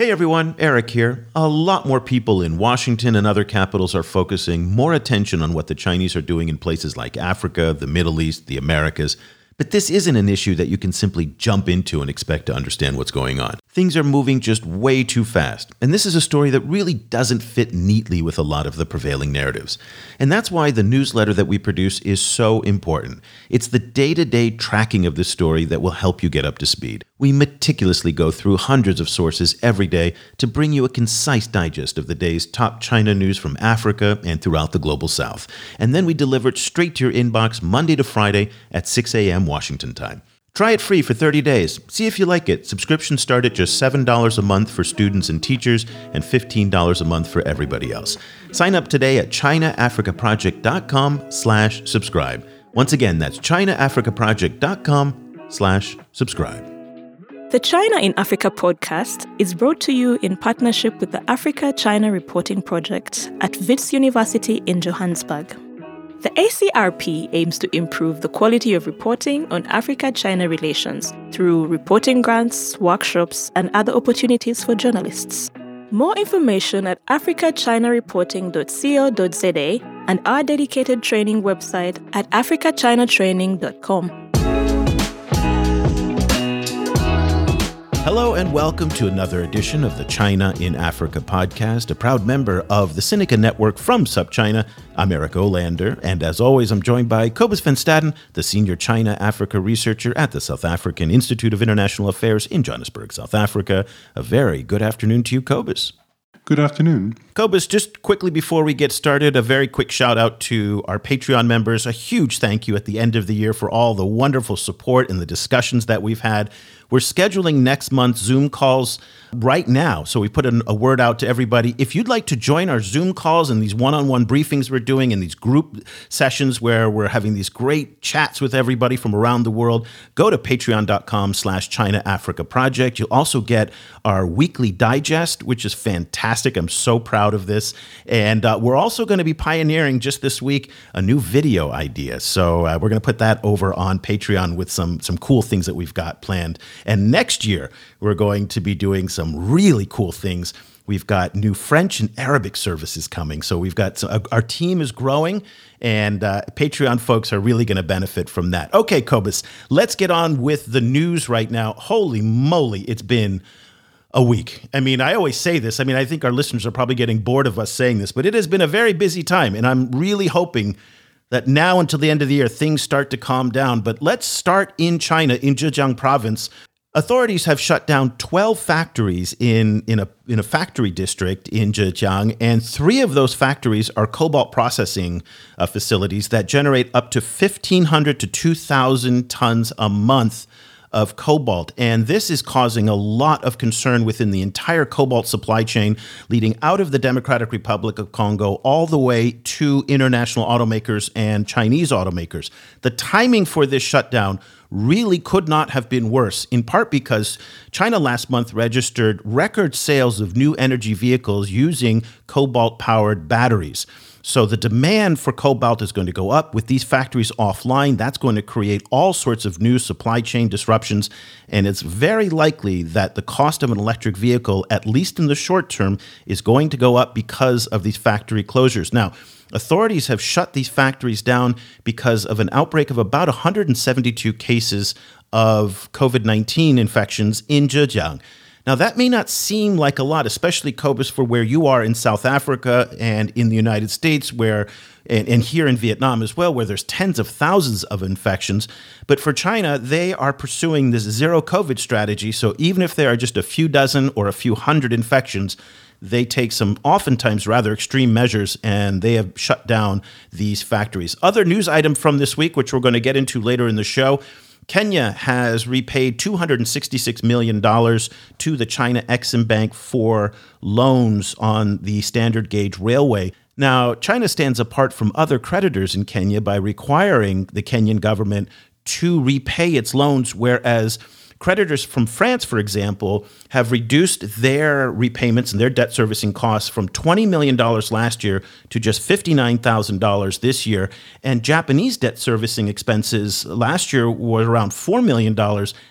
Hey everyone, Eric here. A lot more people in Washington and other capitals are focusing more attention on what the Chinese are doing in places like Africa, the Middle East, the Americas. But this isn't an issue that you can simply jump into and expect to understand what's going on. Things are moving just way too fast, and this is a story that really doesn't fit neatly with a lot of the prevailing narratives. And that's why the newsletter that we produce is so important. It's the day to day tracking of this story that will help you get up to speed. We meticulously go through hundreds of sources every day to bring you a concise digest of the day's top China news from Africa and throughout the global south. And then we deliver it straight to your inbox Monday to Friday at 6 a.m. Washington time. Try it free for 30 days. See if you like it. Subscriptions start at just $7 a month for students and teachers and $15 a month for everybody else. Sign up today at chinaafricaproject.com slash subscribe. Once again, that's chinaafricaproject.com slash subscribe. The China in Africa podcast is brought to you in partnership with the Africa China Reporting Project at Wits University in Johannesburg. The ACRP aims to improve the quality of reporting on Africa China relations through reporting grants, workshops, and other opportunities for journalists. More information at africachinareporting.co.za and our dedicated training website at africachinatraining.com. Hello and welcome to another edition of the China in Africa podcast, a proud member of the Sinica Network from SupChina. I'm Eric Olander, and as always, I'm joined by Cobus van Staden, the senior China Africa researcher at the South African Institute of International Affairs in Johannesburg, South Africa. A very good afternoon to you, Cobus. Good afternoon. Cobus, just quickly before we get started, a very quick shout out to our Patreon members. A huge thank you at the end of the year for all the wonderful support and the discussions that we've had. We're scheduling next month Zoom calls right now. So we put a, a word out to everybody. If you'd like to join our Zoom calls and these one on one briefings we're doing and these group sessions where we're having these great chats with everybody from around the world, go to patreon.com slash China Africa Project. You'll also get our weekly digest, which is fantastic. I'm so proud of this. And uh, we're also going to be pioneering just this week a new video idea. So uh, we're going to put that over on Patreon with some, some cool things that we've got planned. And next year, we're going to be doing some really cool things. We've got new French and Arabic services coming. So we've got uh, our team is growing, and uh, Patreon folks are really going to benefit from that. Okay, Cobus, let's get on with the news right now. Holy moly, it's been a week. I mean, I always say this. I mean, I think our listeners are probably getting bored of us saying this, but it has been a very busy time, and I'm really hoping that now until the end of the year things start to calm down. But let's start in China, in Zhejiang province. Authorities have shut down 12 factories in, in, a, in a factory district in Zhejiang, and three of those factories are cobalt processing uh, facilities that generate up to 1,500 to 2,000 tons a month of cobalt. And this is causing a lot of concern within the entire cobalt supply chain, leading out of the Democratic Republic of Congo all the way to international automakers and Chinese automakers. The timing for this shutdown really could not have been worse, in part because China last month registered record sales of new energy vehicles using cobalt powered batteries. So the demand for cobalt is going to go up with these factories offline. That's going to create all sorts of new supply chain disruptions. And it's very likely that the cost of an electric vehicle, at least in the short term, is going to go up because of these factory closures. Now, authorities have shut these factories down because of an outbreak of about 172 cases of COVID 19 infections in Zhejiang. Now, that may not seem like a lot, especially Cobus for where you are in South Africa and in the United States, where and, and, here in Vietnam as well, where there's tens of thousands of infections. But for China, they are pursuing this zero COVID strategy. So even if there are just a few dozen or a few hundred infections, they take some oftentimes rather extreme measures and they have shut down these factories. Other news item from this week, which we're going to get into later in the show Kenya has repaid $266 million to the China Exim Bank for loans on the standard gauge railway. Now, China stands apart from other creditors in Kenya by requiring the Kenyan government to repay its loans, whereas creditors from France, for example, have reduced their repayments and their debt servicing costs from $20 million last year to just $59,000 this year. And Japanese debt servicing expenses last year were around $4 million,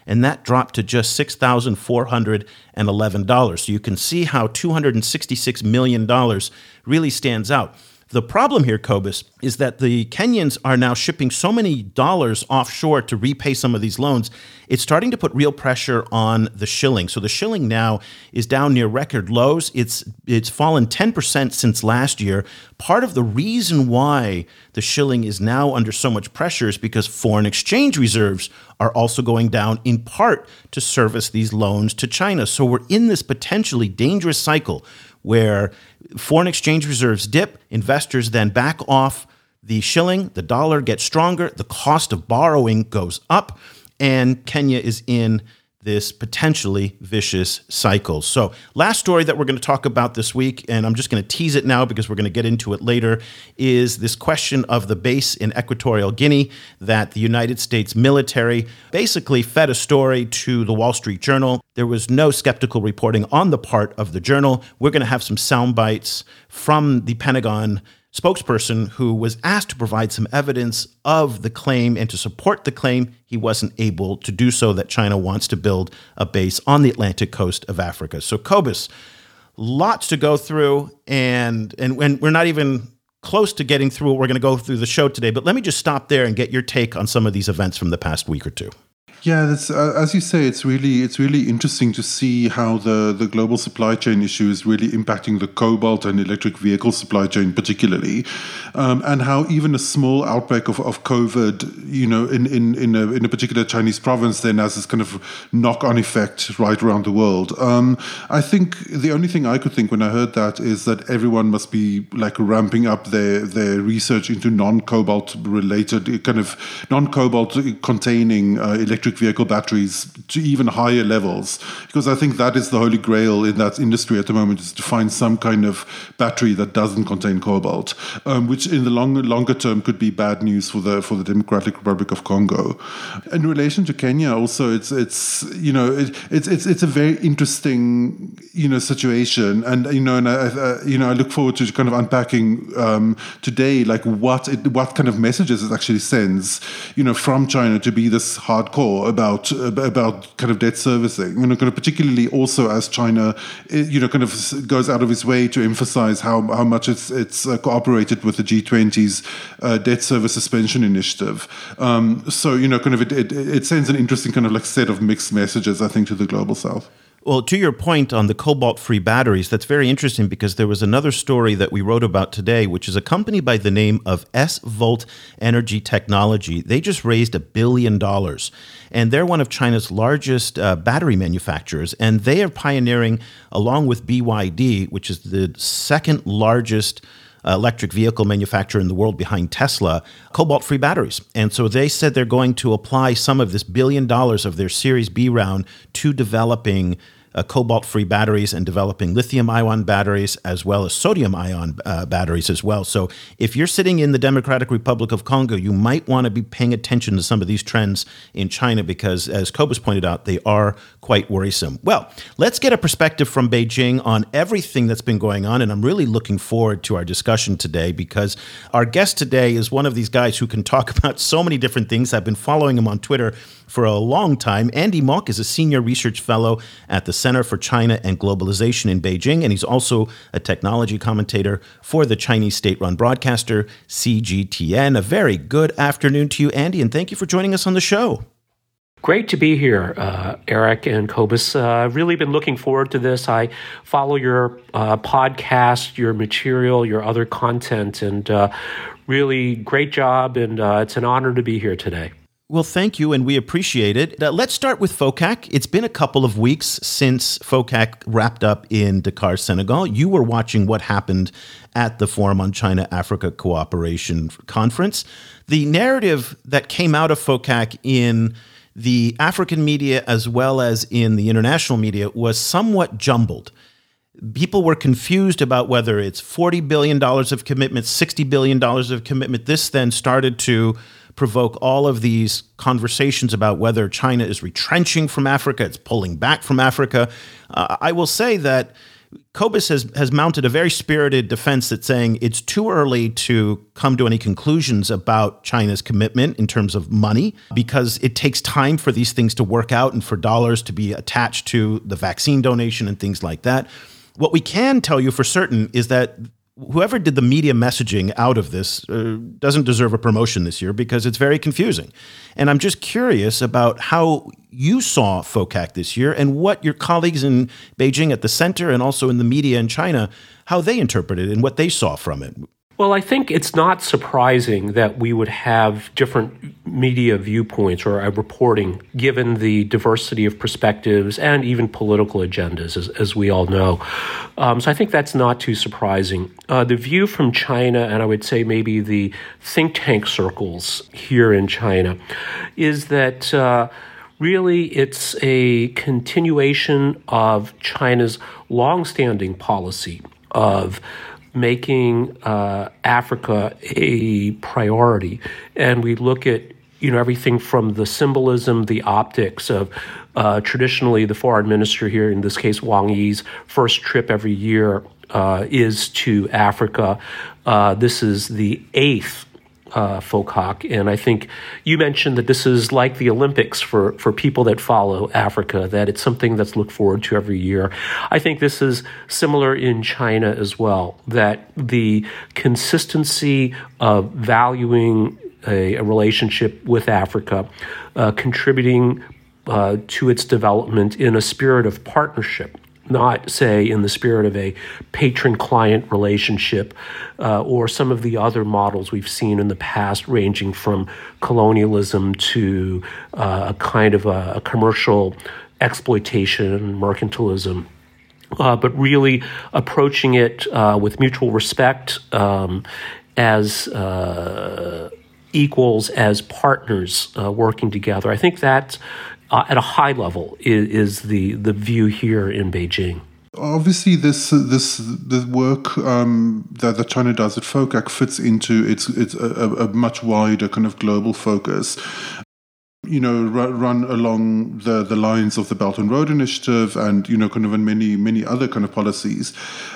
and that dropped to just $6,411. So you can see how $266 million really stands out. The problem here, Cobus, is that the Kenyans are now shipping so many dollars offshore to repay some of these loans. It's starting to put real pressure on the shilling. So the shilling now is down near record lows. It's it's fallen 10% since last year. Part of the reason why the shilling is now under so much pressure is because foreign exchange reserves are also going down in part to service these loans to China. So we're in this potentially dangerous cycle where foreign exchange reserves dip, investors then back off the shilling, the dollar gets stronger, the cost of borrowing goes up, and Kenya is in this potentially vicious cycle. So, last story that we're going to talk about this week, and I'm just going to tease it now because we're going to get into it later, is this question of the base in Equatorial Guinea that the United States military basically fed a story to the Wall Street Journal. There was no skeptical reporting on the part of the journal. We're going to have some sound bites from the Pentagon spokesperson who was asked to provide some evidence of the claim and to support the claim. He wasn't able to do so that China wants to build a base on the Atlantic coast of Africa. So, Cobus, lots to go through, and, and, and we're not even close to getting through what we're going to go through the show today. But let me just stop there and get your take on some of these events from the past week or two. Yeah, that's uh, as you say. It's really it's really interesting to see how the the global supply chain issue is really impacting the cobalt and electric vehicle supply chain, particularly, um, and how even a small outbreak of, of COVID, you know, in in in a, in a particular Chinese province, then has this kind of knock on effect right around the world. Um, I think the only thing I could think when I heard that is that everyone must be like ramping up their their research into non cobalt related kind of non cobalt containing uh, electric electric vehicle batteries to even higher levels because I think that is the holy grail in that industry at the moment is to find some kind of battery that doesn't contain cobalt, um, which in the long, longer term could be bad news for the for the Democratic Republic of Congo. In relation to Kenya, also it's it's you know it, it's it's it's a very interesting you know situation, and you know and I, I you know I look forward to kind of unpacking um, today like what it, what kind of messages it actually sends you know from China to be this hardcore about about kind of debt servicing. You know, kind of particularly also as China, eh, you know, kind of goes out of its way to emphasize how how much it's it's uh, cooperated with the G20's uh, debt service suspension initiative. Um, so you know, kind of it, it it sends an interesting kind of like set of mixed messages, I think, to the global south. Well, to your point on the cobalt free batteries, that's very interesting because there was another story that we wrote about today, which is a company by the name of SVOLT Energy Technology. They just raised a billion dollars, and they're one of China's largest uh, battery manufacturers. And they are pioneering, along with BYD, which is the second largest. Uh, electric vehicle manufacturer in the world behind Tesla, cobalt free batteries. And so they said they're going to apply some of this billion dollars of their Series B round to developing uh, cobalt free batteries and developing lithium ion batteries as well as sodium ion uh, batteries as well. So, if you're sitting in the Democratic Republic of Congo, you might want to be paying attention to some of these trends in China because, as Cobus pointed out, they are quite worrisome. Well, let's get a perspective from Beijing on everything that's been going on. And I'm really looking forward to our discussion today because our guest today is one of these guys who can talk about so many different things. I've been following him on Twitter for a long time. Andy Mok is a senior research fellow at the Center for China and Globalization in Beijing, and he's also a technology commentator for the Chinese state run broadcaster CGTN. A very good afternoon to you, Andy, and thank you for joining us on the show. Great to be here, uh, Eric and Cobus. Uh, really been looking forward to this. I follow your uh, podcast, your material, your other content, and uh, really great job. And uh, it's an honor to be here today. Well, thank you, and we appreciate it. Uh, let's start with FOCAC. It's been a couple of weeks since FOCAC wrapped up in Dakar, Senegal. You were watching what happened at the Forum on China Africa Cooperation Conference. The narrative that came out of FOCAC in the African media as well as in the international media was somewhat jumbled. People were confused about whether it's $40 billion of commitment, $60 billion of commitment. This then started to provoke all of these conversations about whether China is retrenching from Africa, it's pulling back from Africa. Uh, I will say that Cobus has, has mounted a very spirited defense that's saying it's too early to come to any conclusions about China's commitment in terms of money because it takes time for these things to work out and for dollars to be attached to the vaccine donation and things like that. What we can tell you for certain is that whoever did the media messaging out of this uh, doesn't deserve a promotion this year because it's very confusing. And I'm just curious about how you saw FOCAC this year and what your colleagues in Beijing at the center and also in the media in China, how they interpreted it and what they saw from it. Well, I think it's not surprising that we would have different media viewpoints or reporting given the diversity of perspectives and even political agendas, as, as we all know. Um, so I think that's not too surprising. Uh, the view from China, and I would say maybe the think tank circles here in China, is that. Uh, really, it's a continuation of China's longstanding policy of making uh, Africa a priority, and we look at you know everything from the symbolism, the optics of uh, traditionally the foreign minister here, in this case Wang Yi's first trip every year uh, is to Africa. Uh, this is the eighth uh. And I think you mentioned that this is like the Olympics for, for people that follow Africa, that it's something that's looked forward to every year. I think this is similar in China as well, that the consistency of valuing a, a relationship with Africa, uh, contributing uh, to its development in a spirit of partnership not, say, in the spirit of a patron client relationship uh, or some of the other models we've seen in the past, ranging from colonialism to uh, a kind of a, a commercial exploitation, mercantilism. Uh, but really approaching it uh, with mutual respect um, as uh, equals, as partners uh, working together. I think that uh, at a high level is, is, the the view here in Beijing. Obviously, this this the work um, that, that China does at FOCAC fits into its its a, a much wider kind of global focus you know, run along the, the lines of the Belt and Road Initiative and, you know, kind of in many, many other kind of policies.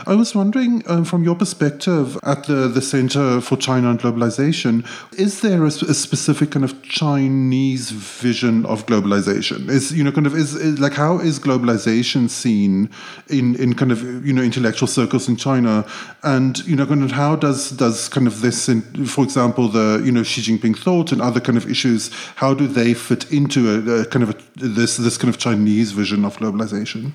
I was wondering, um, from your perspective at the, the Center for China and Globalization, is there a, a, specific kind of Chinese vision of globalization? Is, you know, kind of, is, is, like, how is globalization seen in, in kind of, you know, intellectual circles in China? And, you know, kind of, how does, does kind of this, in, for example, the, you know, Xi Jinping thought and other kind of issues, how do they fit into a, a kind of a, this this kind of Chinese vision of globalization?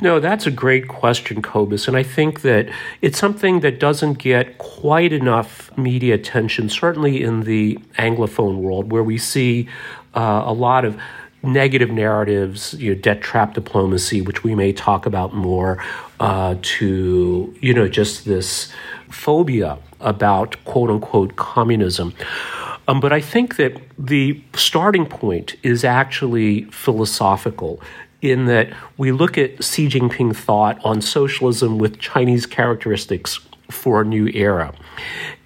No, that's a great question, Cobus. And I think that it's something that doesn't get quite enough media attention, certainly in the Anglophone world, where we see uh, a lot of negative narratives, you know, debt trap diplomacy, which we may talk about more, uh, to, you know, just this phobia about quote unquote communism. Um, but I think that the starting point is actually philosophical in that we look at Xi Jinping thought on socialism with Chinese characteristics for a new era.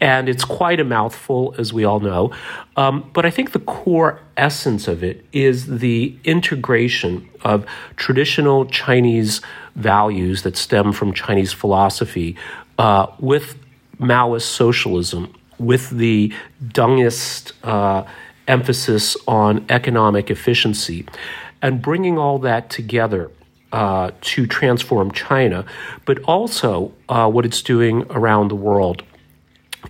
And it's quite a mouthful, as we all know. Um, but I think the core essence of it is the integration of traditional Chinese values that stem from Chinese philosophy uh, with Maoist socialism with the Dengist uh, emphasis on economic efficiency and bringing all that together uh, to transform China, but also uh, what it's doing around the world.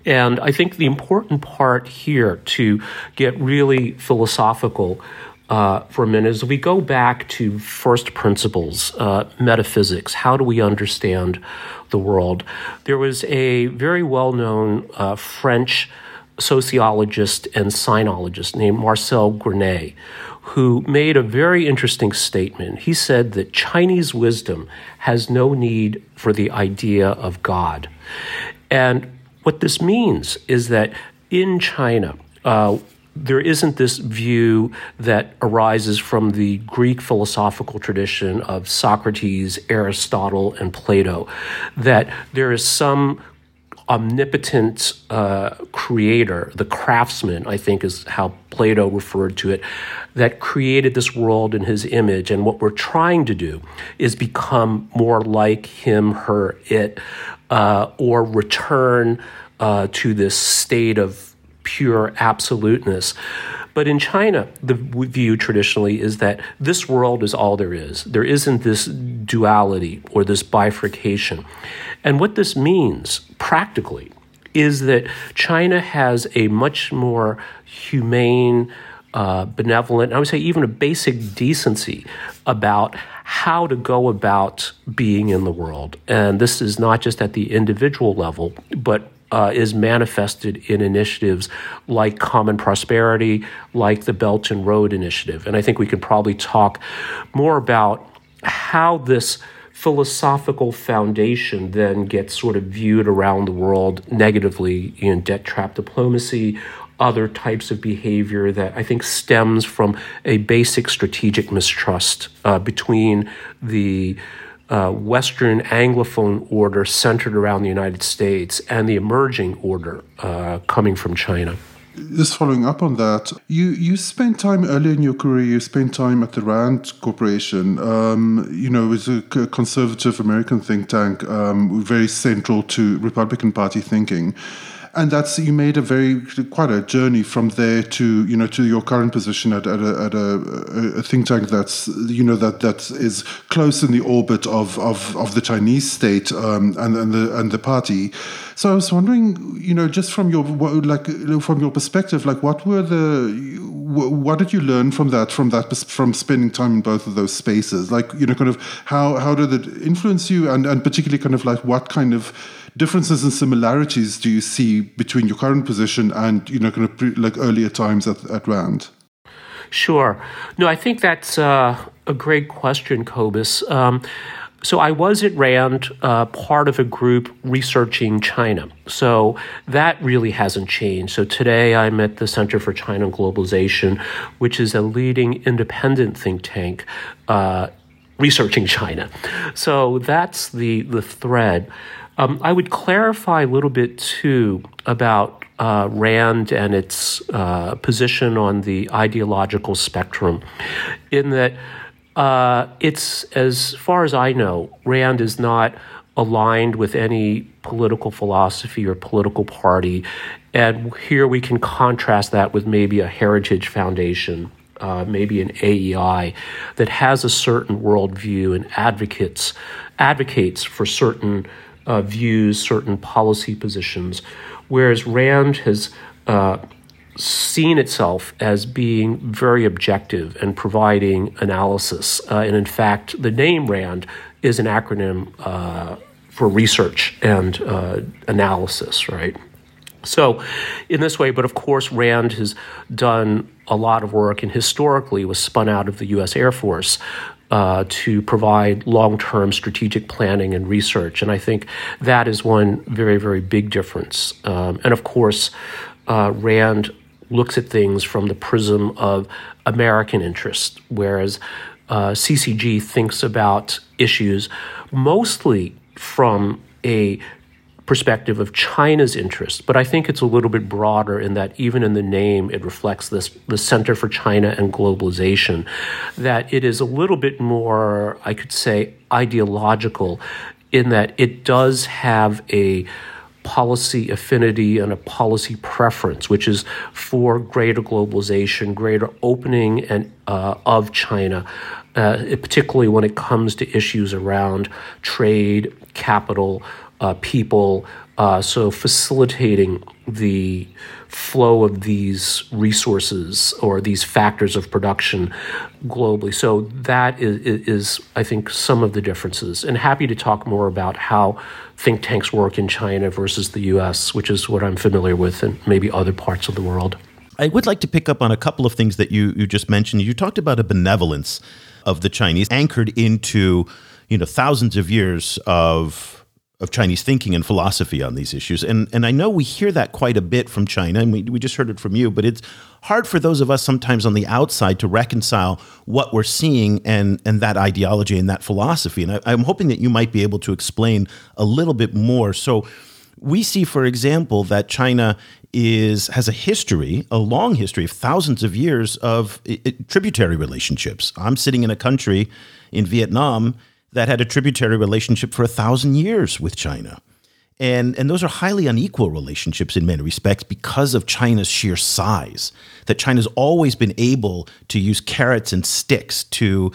And I think the important part here to get really philosophical uh, for a minute is we go back to first principles, uh, metaphysics. How do we understand the world? There was a very well known uh, French sociologist and sinologist named Marcel Granet who made a very interesting statement. He said that Chinese wisdom has no need for the idea of God. And what this means is that in China, uh, there isn't this view that arises from the Greek philosophical tradition of Socrates, Aristotle, and Plato, that there is some omnipotent uh, creator, the craftsman, I think is how Plato referred to it, that created this world in his image. And what we're trying to do is become more like him, her, it, uh, or return uh, to this state of pure absoluteness. But in China, the view traditionally is that this world is all there is. There isn't this duality or this bifurcation. And what this means practically is that China has a much more humane, uh, benevolent, I would say even a basic decency about how to go about being in the world. And this is not just at the individual level, but uh, is manifested in initiatives like Common Prosperity, like the Belt and Road Initiative. And I think we can probably talk more about how this philosophical foundation then gets sort of viewed around the world negatively in debt trap diplomacy, other types of behavior that I think stems from a basic strategic mistrust uh, between the uh, Western Anglophone order centered around the United States and the emerging order uh, coming from China. Just following up on that, you, you spent time earlier in your career, you spent time at the RAND Corporation. Um, you know, it was a conservative American think tank, um, very central to Republican Party thinking and that's you made a very quite a journey from there to you know to your current position at, at, a, at a, a, think tank that's you know that that is close in the orbit of of, of the Chinese state um, and and the and the party. So I was wondering, you know, just from your like from your perspective, like what were the what did you learn from that from that from spending time in both of those spaces like you know kind of how how did it influence you and and particularly kind of like what kind of differences and similarities do you see between your current position and you know kind of pre, like earlier times at, at Rand? Sure. No, I think that's uh, a great question, Cobus. Um, so I was at RAND, uh, part of a group researching China. So that really hasn't changed. So today I'm at the Center for China and Globalization, which is a leading independent think tank uh, researching China. So that's the the thread. Um, I would clarify a little bit too about uh, RAND and its uh, position on the ideological spectrum, in that uh, it's, as far as I know, RAND is not aligned with any political philosophy or political party. And here we can contrast that with maybe a heritage foundation. Uh, maybe an AEI that has a certain worldview and advocates advocates for certain uh, views, certain policy positions, whereas Rand has uh, seen itself as being very objective and providing analysis. Uh, and in fact, the name RAND is an acronym uh, for research and uh, analysis, right? So, in this way, but of course, Rand has done a lot of work and historically was spun out of the US Air Force uh, to provide long term strategic planning and research. And I think that is one very, very big difference. Um, and of course, uh, Rand looks at things from the prism of American interest, whereas uh, CCG thinks about issues mostly from a perspective of China's interest, but I think it's a little bit broader in that even in the name it reflects this the Center for China and Globalization, that it is a little bit more, I could say, ideological in that it does have a policy affinity and a policy preference, which is for greater globalization, greater opening and uh, of China, uh, particularly when it comes to issues around trade, capital, uh, people. Uh, so facilitating the flow of these resources or these factors of production globally. So that is, is, I think, some of the differences. And happy to talk more about how think tanks work in China versus the U.S., which is what I'm familiar with, and maybe other parts of the world. I would like to pick up on a couple of things that you, you just mentioned. You talked about a benevolence of the Chinese anchored into you know thousands of years of of Chinese thinking and philosophy on these issues. And and I know we hear that quite a bit from China, and we, we just heard it from you, but it's hard for those of us sometimes on the outside to reconcile what we're seeing and and that ideology and that philosophy. And I, I'm hoping that you might be able to explain a little bit more. So we see, for example, that China is has a history, a long history of thousands of years of it, tributary relationships. I'm sitting in a country in Vietnam that had a tributary relationship for a thousand years with China. And, and those are highly unequal relationships in many respects because of China's sheer size. That China's always been able to use carrots and sticks to,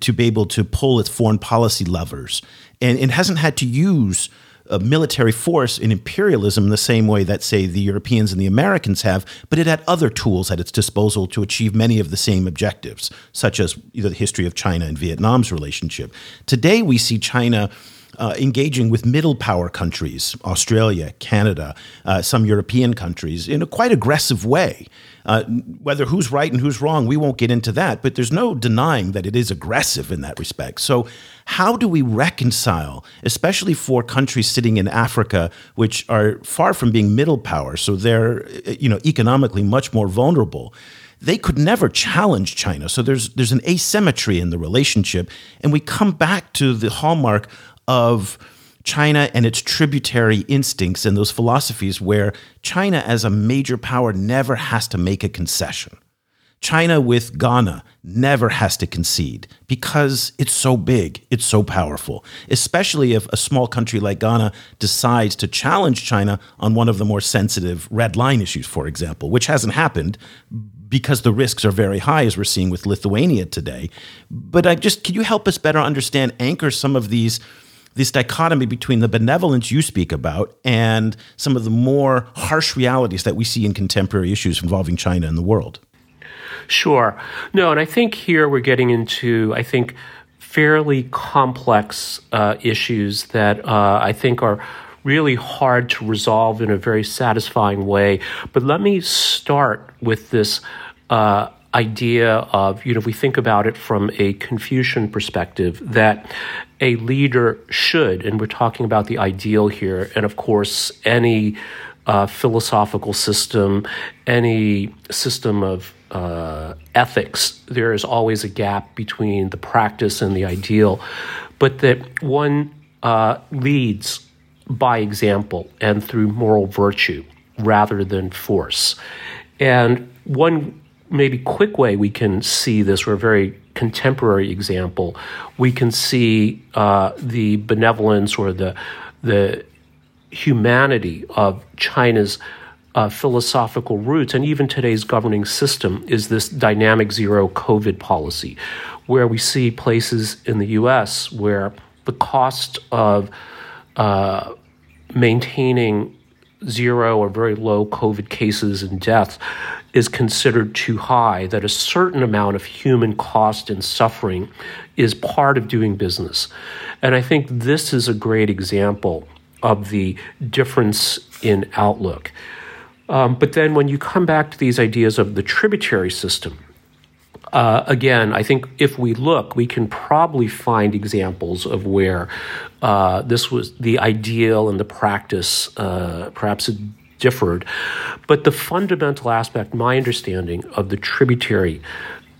to be able to pull its foreign policy levers. And it hasn't had to use a military force in imperialism the same way that, say, the Europeans and the Americans have, but it had other tools at its disposal to achieve many of the same objectives, such as the history of China and Vietnam's relationship. Today, we see China uh, engaging with middle power countries, Australia, Canada, uh, some European countries, in a quite aggressive way. Uh, whether who's right and who's wrong, we won't get into that, but there's no denying that it is aggressive in that respect. So, how do we reconcile, especially for countries sitting in Africa, which are far from being middle power, so they're you know economically much more vulnerable? they could never challenge China. So there's there's an asymmetry in the relationship, and we come back to the hallmark of China and its tributary instincts and those philosophies where China, as a major power, never has to make a concession. China with Ghana never has to concede because it's so big, it's so powerful, especially if a small country like Ghana decides to challenge China on one of the more sensitive red line issues, for example, which hasn't happened because the risks are very high, as we're seeing with Lithuania today. But I just, can you help us better understand, anchor some of these? This dichotomy between the benevolence you speak about and some of the more harsh realities that we see in contemporary issues involving China and the world. Sure. No, and I think here we're getting into, I think, fairly complex uh, issues that uh, I think are really hard to resolve in a very satisfying way. But let me start with this uh, idea of, you know, if we think about it from a Confucian perspective, that a leader should, and we're talking about the ideal here, and of course, any uh, philosophical system, any system of uh, ethics, there is always a gap between the practice and the ideal, but that one uh, leads by example and through moral virtue rather than force. And one maybe quick way we can see this, or a very contemporary example, we can see uh, the benevolence or the the humanity of China's uh, philosophical roots and even today's governing system is this dynamic zero COVID policy, where we see places in the U.S. where the cost of uh, maintaining zero or very low COVID cases and deaths is considered too high, that a certain amount of human cost and suffering is part of doing business. And I think this is a great example of the difference in outlook. Um, but then when you come back to these ideas of the tributary system, uh, again, I think if we look, we can probably find examples of where uh, this was the ideal and the practice, uh, perhaps differed. But the fundamental aspect, my understanding of the tributary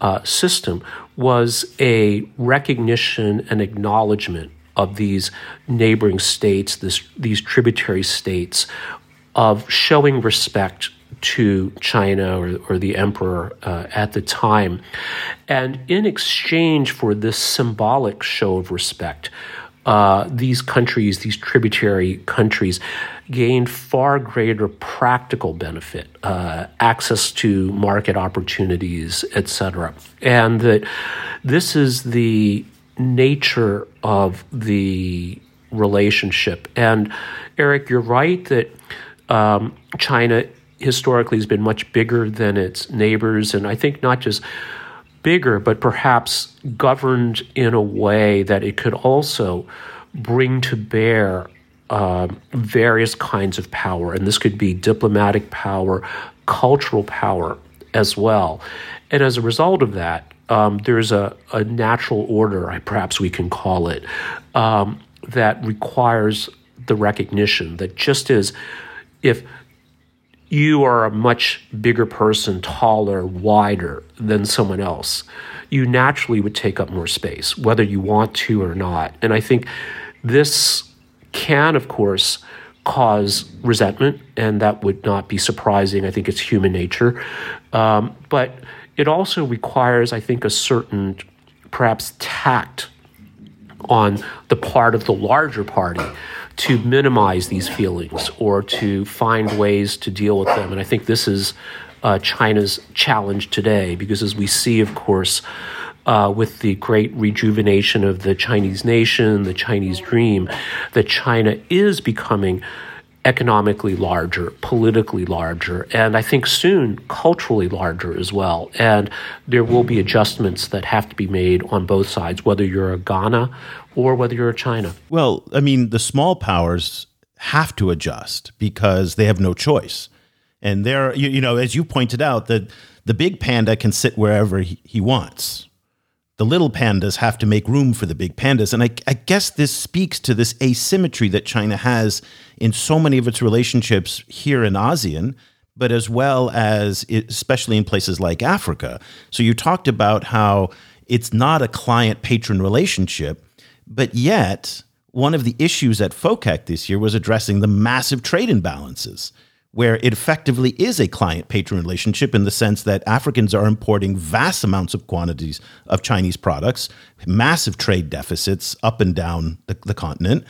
uh, system, was a recognition and acknowledgement of these neighboring states, this, these tributary states, of showing respect to China or, or the emperor uh, at the time. And in exchange for this symbolic show of respect, uh, these countries, these tributary countries, gained far greater practical benefit, uh, access to market opportunities, etc. And that this is the nature of the relationship. And Eric, you're right that um, China historically has been much bigger than its neighbors, and I think not just bigger, but perhaps governed in a way that it could also bring to bear uh, various kinds of power. And this could be diplomatic power, cultural power as well. And as a result of that, um, there's a, a, natural order, perhaps we can call it, um, that requires the recognition that just as if you are a much bigger person, taller, wider than someone else, you naturally would take up more space, whether you want to or not. And I think this can, of course, cause resentment, and that would not be surprising. I think it's human nature. Um, but it also requires, I think, a certain perhaps tact on the part of the larger party to minimize these feelings or to find ways to deal with them. And I think this is uh, China's challenge today because, as we see, of course, uh, with the great rejuvenation of the Chinese nation, the Chinese dream, that China is becoming economically larger, politically larger, and I think soon culturally larger as well. And there will be adjustments that have to be made on both sides, whether you're a Ghana or whether you're China. Well, I mean, the small powers have to adjust because they have no choice. And there, you, you know, as you pointed out, that the big panda can sit wherever he, he wants the little pandas have to make room for the big pandas. And I, I, guess this speaks to this asymmetry that China has in so many of its relationships here in ASEAN, but as well as especially in places like Africa. So you talked about how it's not a client patron relationship, but yet one of the issues at FOCAC this year was addressing the massive trade imbalances where it effectively is a client patron relationship in the sense that Africans are importing vast amounts of quantities of Chinese products, massive trade deficits up and down the, the continent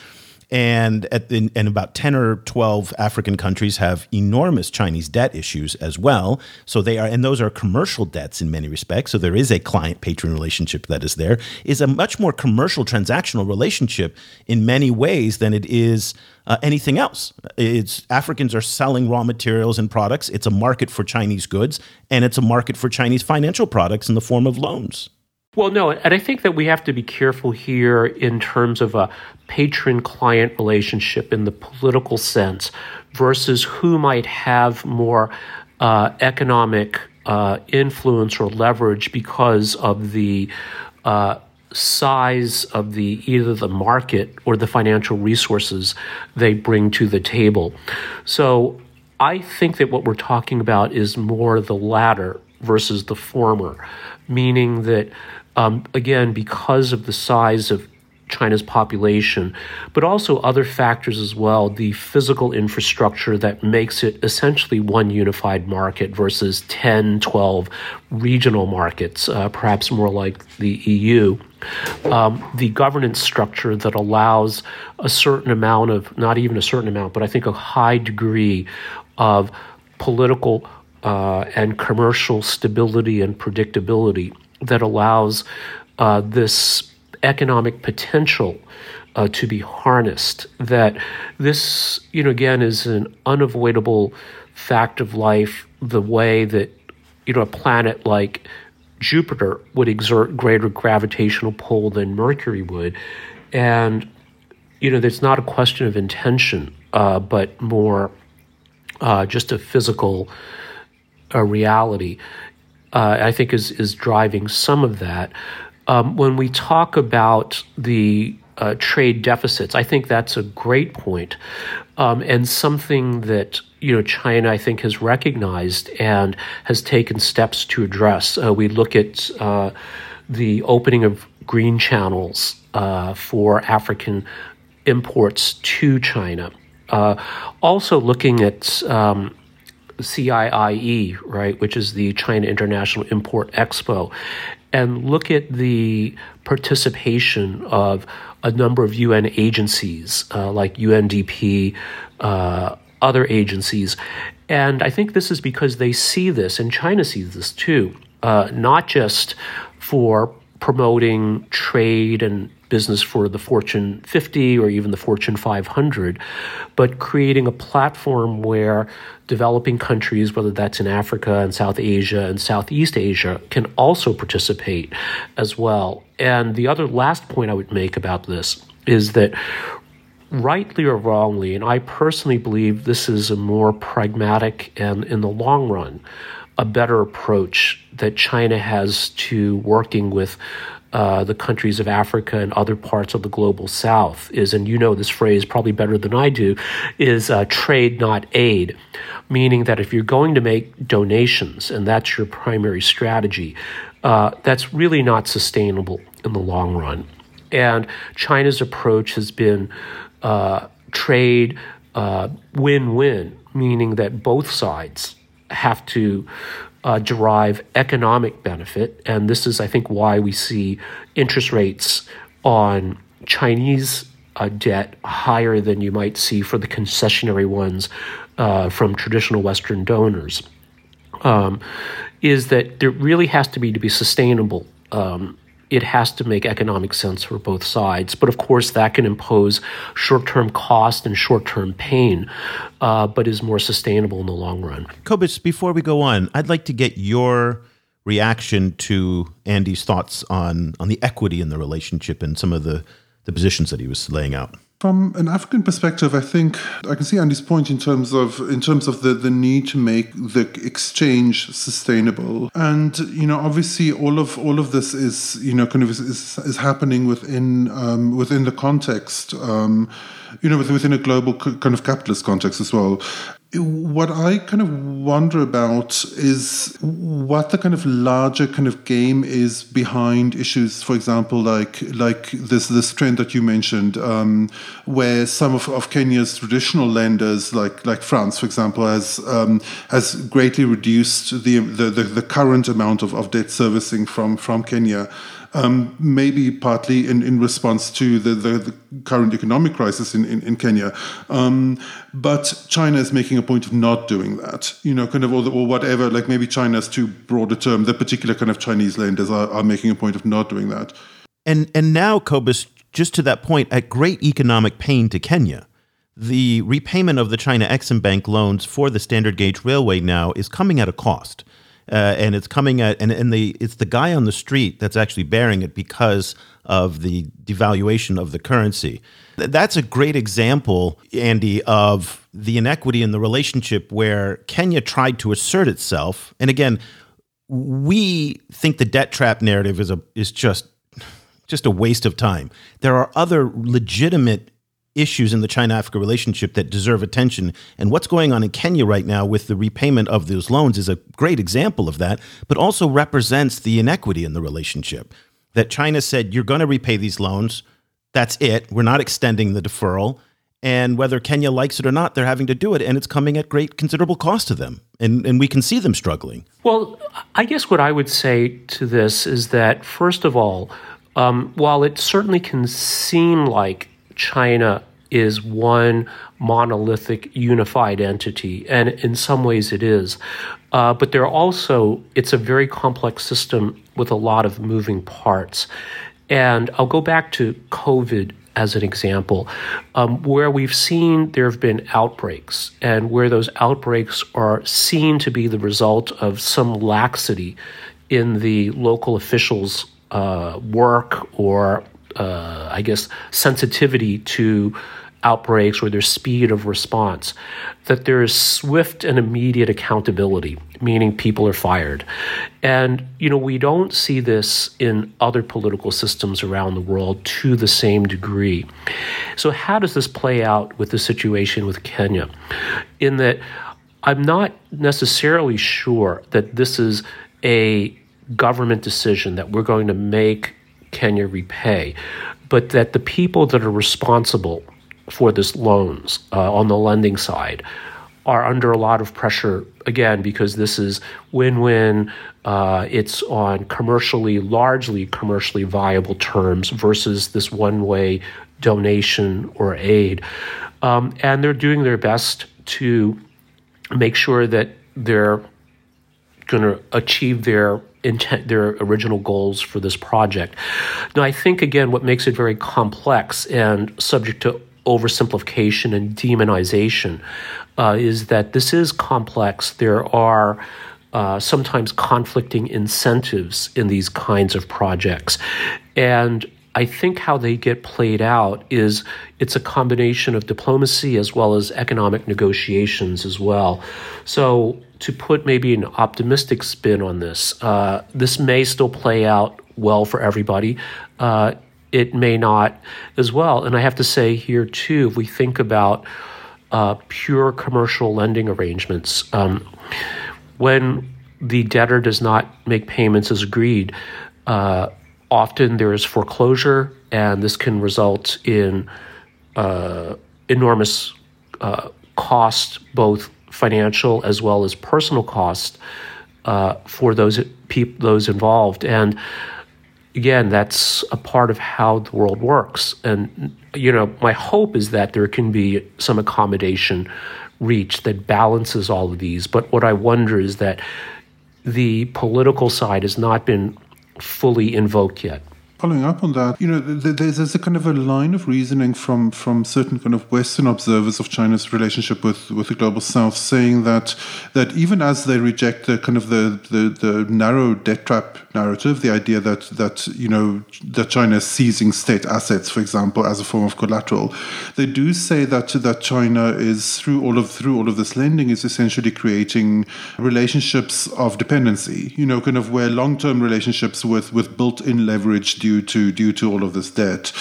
and at and about 10 or 12 african countries have enormous chinese debt issues as well. So they are and those are commercial debts in many respects. So there is a client patron relationship that is there is a much more commercial transactional relationship in many ways than it is uh, anything else. It's africans are selling raw materials and products. It's a market for chinese goods and it's a market for chinese financial products in the form of loans well, no, and I think that we have to be careful here in terms of a patron client relationship in the political sense versus who might have more uh, economic uh, influence or leverage because of the uh, size of the either the market or the financial resources they bring to the table. So I think that what we're talking about is more the latter versus the former, meaning that um, again, because of the size of China's population, but also other factors as well, the physical infrastructure that makes it essentially one unified market versus 10, 12 regional markets, uh, perhaps more like the EU. Um, the governance structure that allows a certain amount of, not even a certain amount, but I think a high degree of political uh, and commercial stability and predictability that allows uh, this economic potential uh, to be harnessed. That this, you know, again, is an unavoidable fact of life. The way that you know a planet like Jupiter would exert greater gravitational pull than Mercury would, and you know, there's not a question of intention, uh, but more uh, just a physical uh, reality uh, I think is is driving some of that. Um, when we talk about the uh, trade deficits, I think that's a great point, um, and something that you know China I think has recognized and has taken steps to address. Uh, we look at uh, the opening of green channels uh, for African imports to China. Uh, also looking at um, CIIE, right, which is the China International Import Expo, and look at the participation of a number of UN agencies uh, like UNDP, uh, other agencies. And I think this is because they see this, and China sees this too, uh, not just for promoting trade and business for the Fortune 50 or even the Fortune 500, but creating a platform where developing countries, whether that's in Africa and South Asia and Southeast Asia, can also participate as well. And the other last point I would make about this is that rightly or wrongly, and I personally believe this is a more pragmatic and in the long run, a better approach that China has to working with uh, the countries of Africa and other parts of the global south is, and you know this phrase probably better than I do, is uh, trade, not aid. Meaning that if you're going to make donations and that's your primary strategy, uh, that's really not sustainable in the long run. And China's approach has been uh, trade uh, win win, meaning that both sides have to uh, derive economic benefit. And this is, I think, why we see interest rates on Chinese uh, debt higher than you might see for the concessionary ones uh, from traditional Western donors. Um, is that there really has to be to be sustainable. Um, it has to make economic sense for both sides. But of course, that can impose short term cost and short term pain, uh, but is more sustainable in the long run. Cobus, before we go on, I'd like to get your reaction to Andy's thoughts on, on the equity in the relationship and some of the, the positions that he was laying out. From an African perspective, I think I can see Andy's point in terms of in terms of the, the need to make the exchange sustainable. And you know, obviously, all of all of this is you know kind of is, is, happening within um, within the context. Um, you know, within a global kind of capitalist context as well what I kind of wonder about is what the kind of larger kind of game is behind issues, for example, like like this this trend that you mentioned, um, where some of, of Kenya's traditional lenders, like like France, for example, has um, has greatly reduced the the, the, the current amount of, of debt servicing from from Kenya um, maybe partly in, in response to the, the, the current economic crisis in, in, in Kenya. Um, but China is making a point of not doing that, you know, kind of, or, or whatever, like maybe China's too broad a term, the particular kind of Chinese lenders are, are making a point of not doing that. And, and now, Cobus, just to that point, at great economic pain to Kenya, the repayment of the China Exim Bank loans for the standard gauge railway now is coming at a cost uh, and it's coming at and, and the it's the guy on the street that's actually bearing it because of the devaluation of the currency. That's a great example, Andy, of the inequity in the relationship where Kenya tried to assert itself. And again, we think the debt trap narrative is a is just just a waste of time. There are other legitimate issues in the China Africa relationship that deserve attention. And what's going on in Kenya right now with the repayment of those loans is a great example of that, but also represents the inequity in the relationship. That China said, you're going to repay these loans. That's it. We're not extending the deferral. And whether Kenya likes it or not, they're having to do it. And it's coming at great, considerable cost to them. And, and we can see them struggling. Well, I guess what I would say to this is that, first of all, um, while it certainly can seem like China is one monolithic unified entity, and in some ways it is. Uh, but there are also, it's a very complex system with a lot of moving parts. And I'll go back to COVID as an example, um, where we've seen there have been outbreaks, and where those outbreaks are seen to be the result of some laxity in the local officials' uh, work or uh, I guess, sensitivity to outbreaks or their speed of response, that there is swift and immediate accountability, meaning people are fired. And, you know, we don't see this in other political systems around the world to the same degree. So, how does this play out with the situation with Kenya? In that, I'm not necessarily sure that this is a government decision that we're going to make Kenya repay, but that the people that are responsible for this loans uh, on the lending side are under a lot of pressure again because this is win-win. Uh, it's on commercially, largely commercially viable terms versus this one-way donation or aid, um, and they're doing their best to make sure that they're going to achieve their intent, their original goals for this project. Now, I think again, what makes it very complex and subject to oversimplification and demonization uh, is that this is complex. There are uh, sometimes conflicting incentives in these kinds of projects, and I think how they get played out is it's a combination of diplomacy as well as economic negotiations as well. So to put maybe an optimistic spin on this, uh, this may still play out well for everybody. Uh, it may not as well. And I have to say here, too, if we think about uh, pure commercial lending arrangements, um, when the debtor does not make payments as agreed, uh, often there is foreclosure, and this can result in uh, enormous uh, cost, both financial as well as personal cost, uh, for those people, those involved. And again, that's a part of how the world works. And you know, my hope is that there can be some accommodation reached that balances all of these. But what I wonder is that the political side has not been fully invoked yet. Following up on that, you know, there's, there's a kind of a line of reasoning from from certain kind of Western observers of China's relationship with, with the global South, saying that that even as they reject the kind of the, the, the narrow debt trap narrative, the idea that that you know that China is seizing state assets, for example, as a form of collateral, they do say that that China is through all of through all of this lending is essentially creating relationships of dependency. You know, kind of where long term relationships with with built in leverage due to due to all of this debt.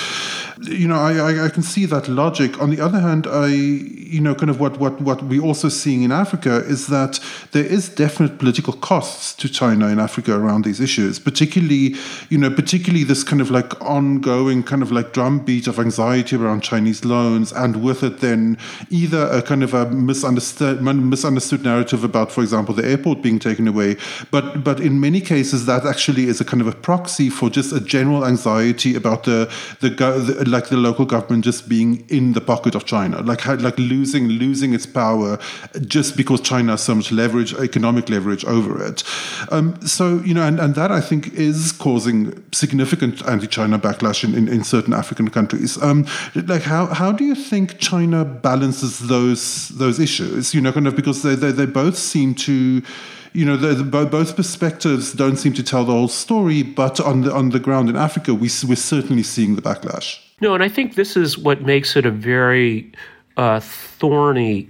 You know, I, I can see that logic. On the other hand, I you know kind of what what what we're also seeing in Africa is that there is definite political costs to China in Africa around these issues, particularly you know particularly this kind of like ongoing kind of like drumbeat of anxiety around Chinese loans, and with it then either a kind of a misunderstood misunderstood narrative about, for example, the airport being taken away, but but in many cases that actually is a kind of a proxy for just a general anxiety about the, the, the like the local government just being in the pocket of China, like like losing losing its power just because China has so much leverage, economic leverage over it. Um, so you know, and, and that I think is causing significant anti-China backlash in, in, in certain African countries. Um, like how how do you think China balances those those issues? You know, kind of because they they, they both seem to you know, the, the, both perspectives don't seem to tell the whole story, but on the on the ground in Africa, we, we're certainly seeing the backlash. No, and I think this is what makes it a very uh, thorny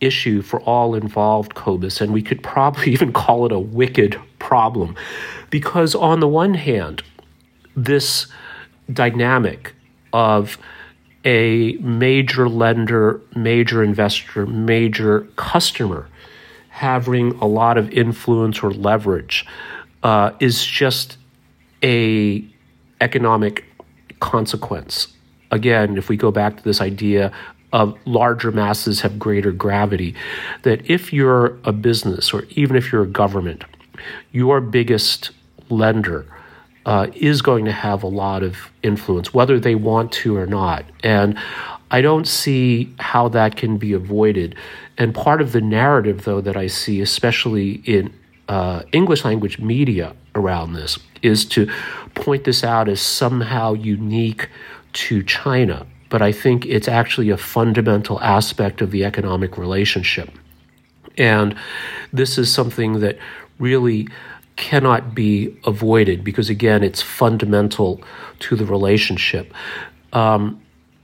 issue for all involved, Cobus, and we could probably even call it a wicked problem, because on the one hand, this dynamic of a major lender, major investor, major customer having a lot of influence or leverage uh, is just a economic consequence. Again, if we go back to this idea of larger masses have greater gravity, that if you're a business or even if you're a government, your biggest lender uh, is going to have a lot of influence, whether they want to or not. And I don't see how that can be avoided. And part of the narrative, though, that I see, especially in uh, English language media around this, is to point this out as somehow unique to China. But I think it's actually a fundamental aspect of the economic relationship. And this is something that really cannot be avoided because, again, it's fundamental to the relationship. Um,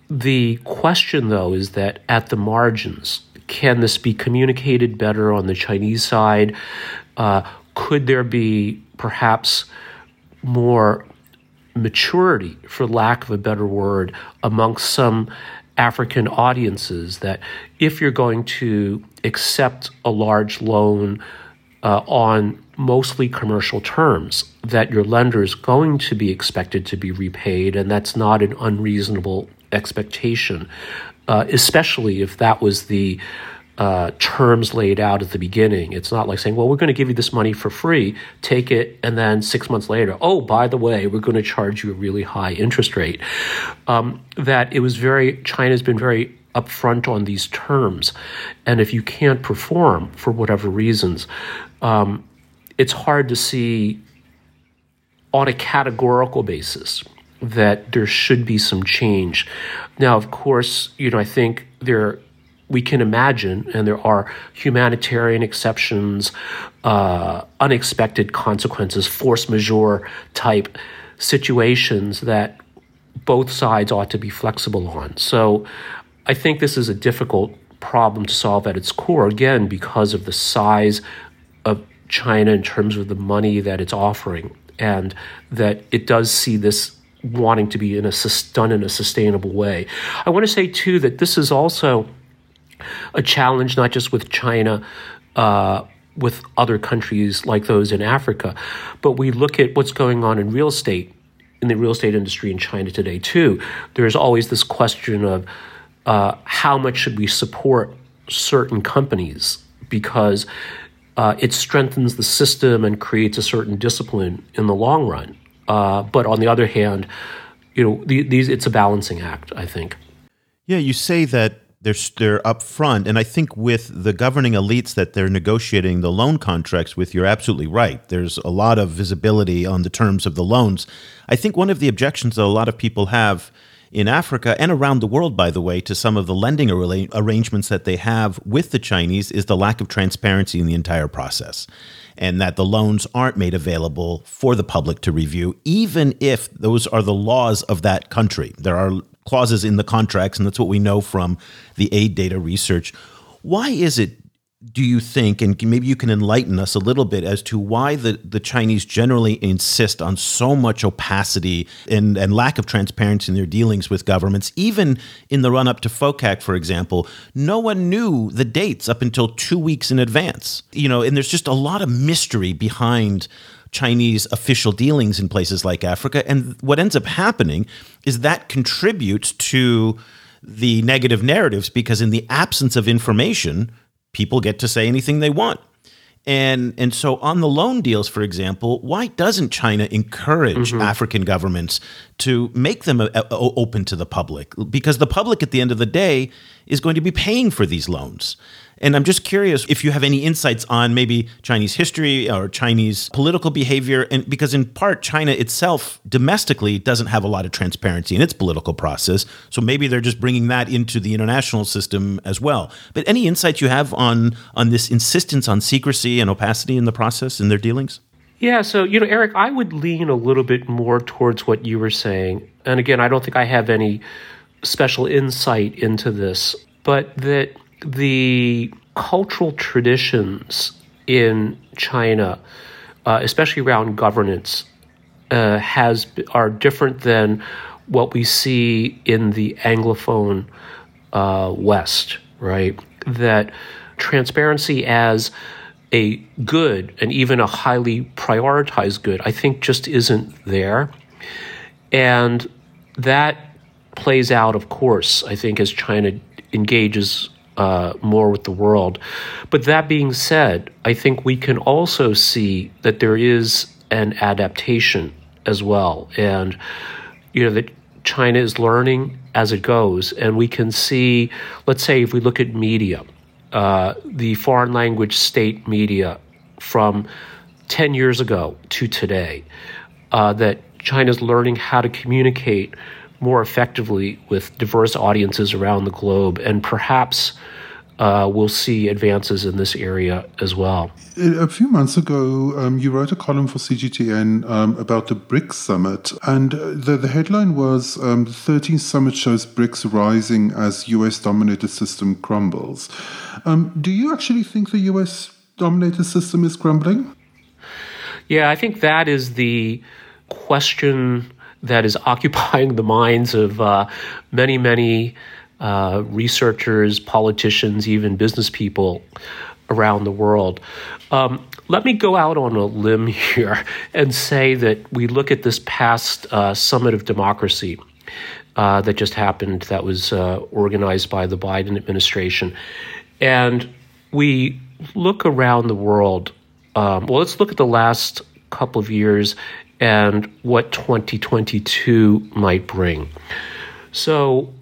the question, though, is that at the margins, can this be communicated better on the Chinese side? Uh, could there be perhaps more maturity, for lack of a better word, amongst some African audiences that if you're going to accept a large loan uh, on mostly commercial terms, that your lender is going to be expected to be repaid, and that's not an unreasonable expectation uh, especially if that was the uh, terms laid out at the beginning. It's not like saying, well, we're going to give you this money for free, take it, and then six months later, oh, by the way, we're going to charge you a really high interest rate. Um, that it was very, China's been very upfront on these terms. And if you can't perform for whatever reasons, um, it's hard to see on a categorical basis that there should be some change. Now, of course, you know, I think there we can imagine, and there are humanitarian exceptions, uh, unexpected consequences, force majeure type situations that both sides ought to be flexible on. So I think this is a difficult problem to solve at its core, again, because of the size of China in terms of the money that it's offering, and that it does see this wanting to be in a done in a sustainable way. I want to say too that this is also a challenge not just with China. Uh, with other countries like those in Africa, but we look at what's going on in real estate in the real estate industry in China today too. There's always this question of uh, how much should we support certain companies because uh, it strengthens the system and creates a certain discipline in the long run. Uh, but on the other hand, you know, the, these it's a balancing act. I think. Yeah, you say that they're they're upfront, and I think with the governing elites that they're negotiating the loan contracts with, you're absolutely right. There's a lot of visibility on the terms of the loans. I think one of the objections that a lot of people have in Africa and around the world, by the way, to some of the lending arrangements that they have with the Chinese is the lack of transparency in the entire process. And that the loans aren't made available for the public to review, even if those are the laws of that country. There are clauses in the contracts, and that's what we know from the AidData research. Why is it do you think, and maybe you can enlighten us a little bit as to why the, the Chinese generally insist on so much opacity and, and lack of transparency in their dealings with governments? Even in the run up to FOCAC, for example, no one knew the dates up until two weeks in advance. You know, and there's just a lot of mystery behind Chinese official dealings in places like Africa. And what ends up happening is that contributes to the negative narratives because, in the absence of information, people get to say anything they want. And and so on the loan deals, for example, why doesn't China encourage mm-hmm. African governments to make them a, a, open to the public? Because the public, at the end of the day, is going to be paying for these loans. And I'm just curious if you have any insights on maybe Chinese history or Chinese political behavior. And because in part, China itself domestically doesn't have a lot of transparency in its political process. So maybe they're just bringing that into the international system as well. But any insights you have on, on this insistence on secrecy and opacity in the process in their dealings? Yeah, so, you know, Eric, I would lean a little bit more towards what you were saying. And again, I don't think I have any special insight into this, but that the cultural traditions in China, uh, especially around governance, uh, has are different than what we see in the Anglophone uh, West. Right, that transparency as a good and even a highly prioritized good, I think, just isn't there, and that plays out, of course, I think, as China engages uh, more with the world. But that being said, I think we can also see that there is an adaptation as well. And, you know, that China is learning as it goes. And we can see, let's say, if we look at media, uh, the foreign language state media from 10 years ago to today, uh, that China's learning how to communicate more effectively with diverse audiences around the globe, and perhaps uh, we'll see advances in this area as well. A few months ago, um, you wrote a column for CGTN um, about the BRICS summit, and the, the headline was um, The 13th Summit Shows BRICS Rising as US Dominated System Crumbles. Um, do you actually think the US dominated system is crumbling? Yeah, I think that is the question that is occupying the minds of uh, many, many uh, researchers, politicians, even business people around the world. Um, let me go out on a limb here and say that we look at this past uh, Summit of Democracy uh, that just happened, that was uh, organized by the Biden administration. And we look around the world. Um, well, let's look at the last couple of years and what 2022 might bring. So,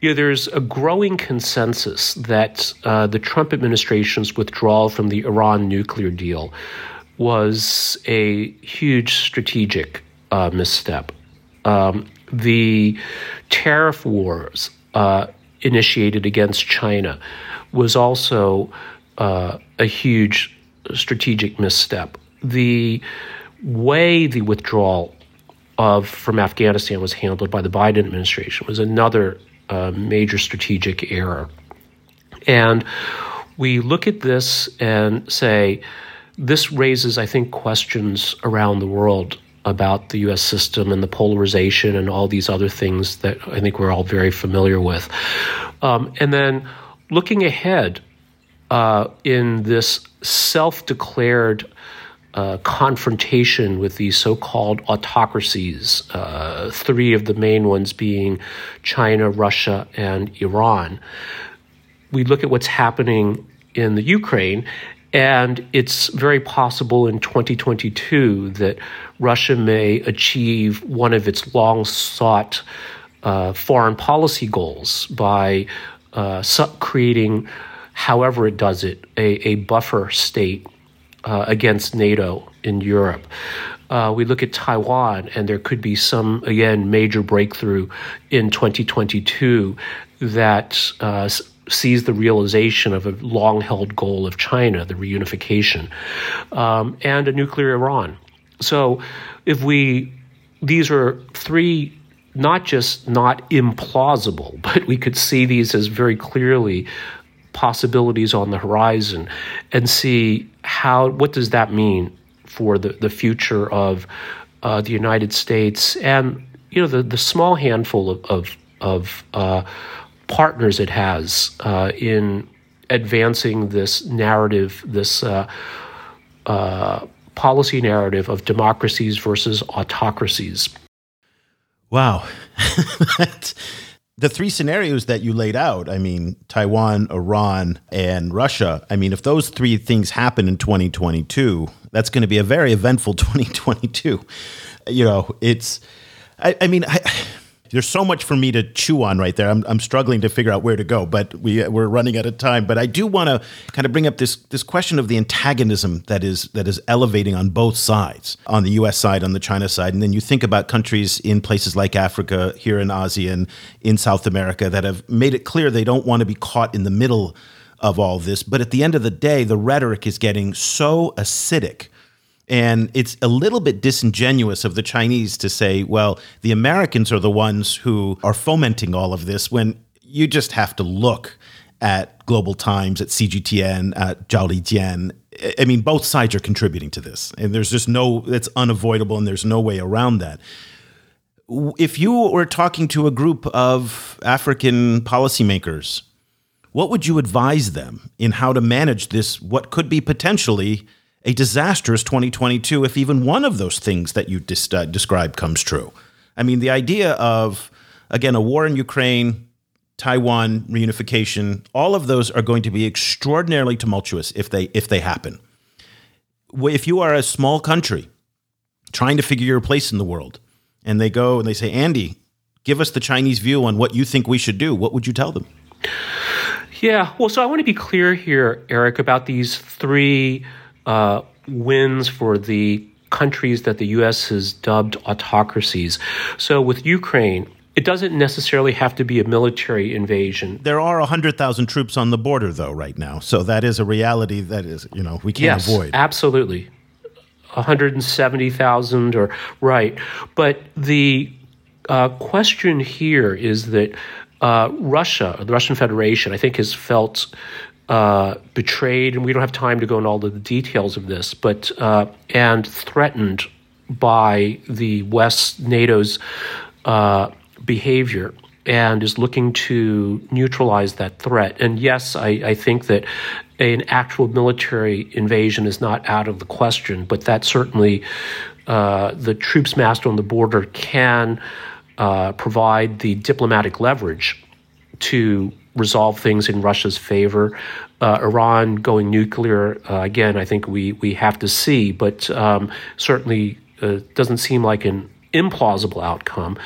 you know, there's a growing consensus that uh, the Trump administration's withdrawal from the Iran nuclear deal was a huge strategic uh, misstep. Um, the tariff wars uh, initiated against China was also uh, a huge strategic misstep. The way the withdrawal of from Afghanistan was handled by the Biden administration was another uh, major strategic error. And we look at this and say, this raises, I think, questions around the world about the US system and the polarization and all these other things that I think we're all very familiar with. Um, and then looking ahead uh, in this self declared uh, confrontation with these so called autocracies, uh, three of the main ones being China, Russia, and Iran. We look at what's happening in the Ukraine, and it's very possible in 2022 that Russia may achieve one of its long sought uh, foreign policy goals by uh, creating, however it does it, a, a buffer state uh, against NATO in Europe. Uh, we look at Taiwan, and there could be some, again, major breakthrough in 2022 that uh, sees the realization of a long held goal of China, the reunification, um, and a nuclear Iran. So if we, these are three not just not implausible, but we could see these as very clearly possibilities on the horizon and see how what does that mean for the, the future of uh, the United States and you know the, the small handful of of, of uh, partners it has uh, in advancing this narrative, this uh, uh, policy narrative of democracies versus autocracies. Wow. the three scenarios that you laid out, I mean, Taiwan, Iran, and Russia, I mean, if those three things happen in 2022, that's going to be a very eventful 2022. You know, it's, I, I mean, I, there's so much for me to chew on right there. I'm, I'm struggling to figure out where to go, but we we're running out of time. But I do want to kind of bring up this this question of the antagonism that is that is elevating on both sides, on the U.S. side, on the China side, and then you think about countries in places like Africa, here in Asia, and in South America that have made it clear they don't want to be caught in the middle of all this. But at the end of the day, the rhetoric is getting so acidic and it's a little bit disingenuous of the Chinese to say, well, the Americans are the ones who are fomenting all of this when you just have to look at Global Times, at CGTN, at Zhao Lijian. I mean, both sides are contributing to this. And there's just no, it's unavoidable and there's no way around that. If you were talking to a group of African policymakers, what would you advise them in how to manage this, what could be potentially a disastrous 2022 if even one of those things that you dis- uh, described comes true. I mean, the idea of, again, a war in Ukraine, Taiwan reunification, all of those are going to be extraordinarily tumultuous if they if they happen. If you are a small country trying to figure your place in the world, and they go and they say, Andy, give us the Chinese view on what you think we should do, what would you tell them? Yeah, well, so I want to be clear here, Eric, about these three uh, wins for the countries that the U.S. has dubbed autocracies. So with Ukraine, it doesn't necessarily have to be a military invasion. There are 100,000 troops on the border, though, right now. So that is a reality that is, you know, we can't yes, avoid. Absolutely. 170,000 or, right. But the uh, question here is that uh, Russia, the Russian Federation, I think has felt uh, betrayed, and we don't have time to go into all the details of this, but uh, and threatened by the West NATO's uh, behavior and is looking to neutralize that threat. And yes, I, I, think that an actual military invasion is not out of the question, but that certainly uh, the troops massed on the border can uh, provide the diplomatic leverage to resolve things in Russia's favor. Uh, Iran going nuclear, uh, again, I think we, we have to see, but um, certainly uh, doesn't seem like an implausible outcome.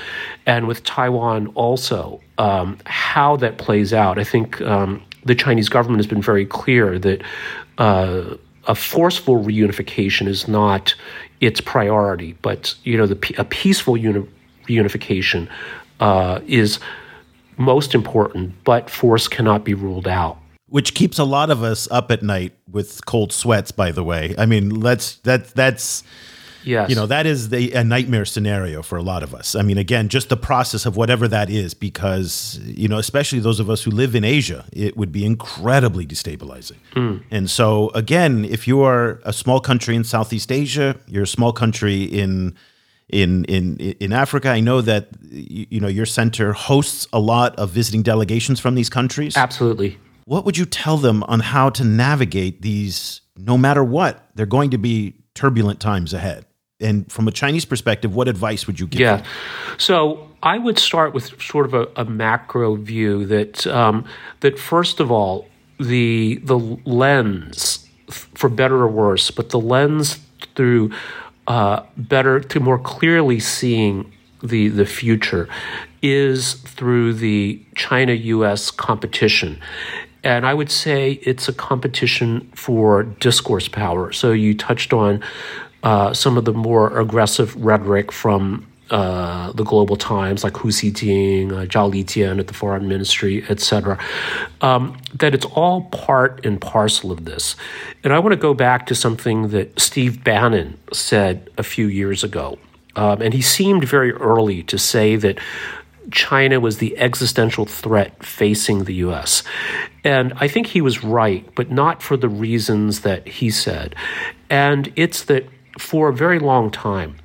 And with Taiwan also, um, how that plays out, I think um, the Chinese government has been very clear that uh, a forceful reunification is not its priority, but you know, the, a peaceful uni- reunification uh, is most important, but force cannot be ruled out. Which keeps a lot of us up at night with cold sweats. By the way, I mean let's that that's yes. you know that is the, a nightmare scenario for a lot of us. I mean, again, just the process of whatever that is, because you know, especially those of us who live in Asia, it would be incredibly destabilizing. Mm. And so, again, if you are a small country in Southeast Asia, you're a small country in in in in Africa. I know that you know your center hosts a lot of visiting delegations from these countries. Absolutely. What would you tell them on how to navigate these? No matter what, they're going to be turbulent times ahead. And from a Chinese perspective, what advice would you give? Yeah. So I would start with sort of a, a macro view that um, that first of all, the the lens, for better or worse, but the lens through uh, better to more clearly seeing the the future is through the China U.S. competition. And I would say it's a competition for discourse power. So you touched on uh, some of the more aggressive rhetoric from uh, the global times, like Hu Xijin, uh, Zhao Lijian at the Foreign Ministry, etc., um, that it's all part and parcel of this. And I want to go back to something that Steve Bannon said a few years ago. Um, and he seemed very early to say that China was the existential threat facing the US. And I think he was right, but not for the reasons that he said. And it's that for a very long time,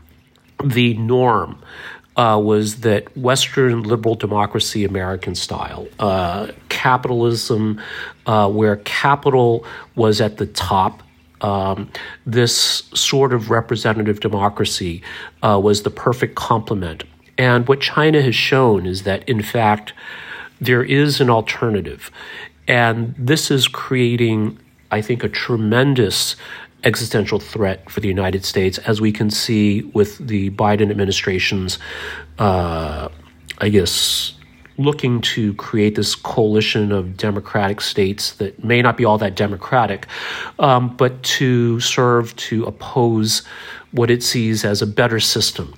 the norm uh, was that Western liberal democracy, American style, uh, capitalism, uh, where capital was at the top. Um, this sort of representative democracy uh, was the perfect complement. And what China has shown is that, in fact, there is an alternative. And this is creating, I think, a tremendous existential threat for the United States, as we can see with the Biden administration's, uh, I guess, looking to create this coalition of democratic states that may not be all that democratic, um, but to serve to oppose what it sees as a better system.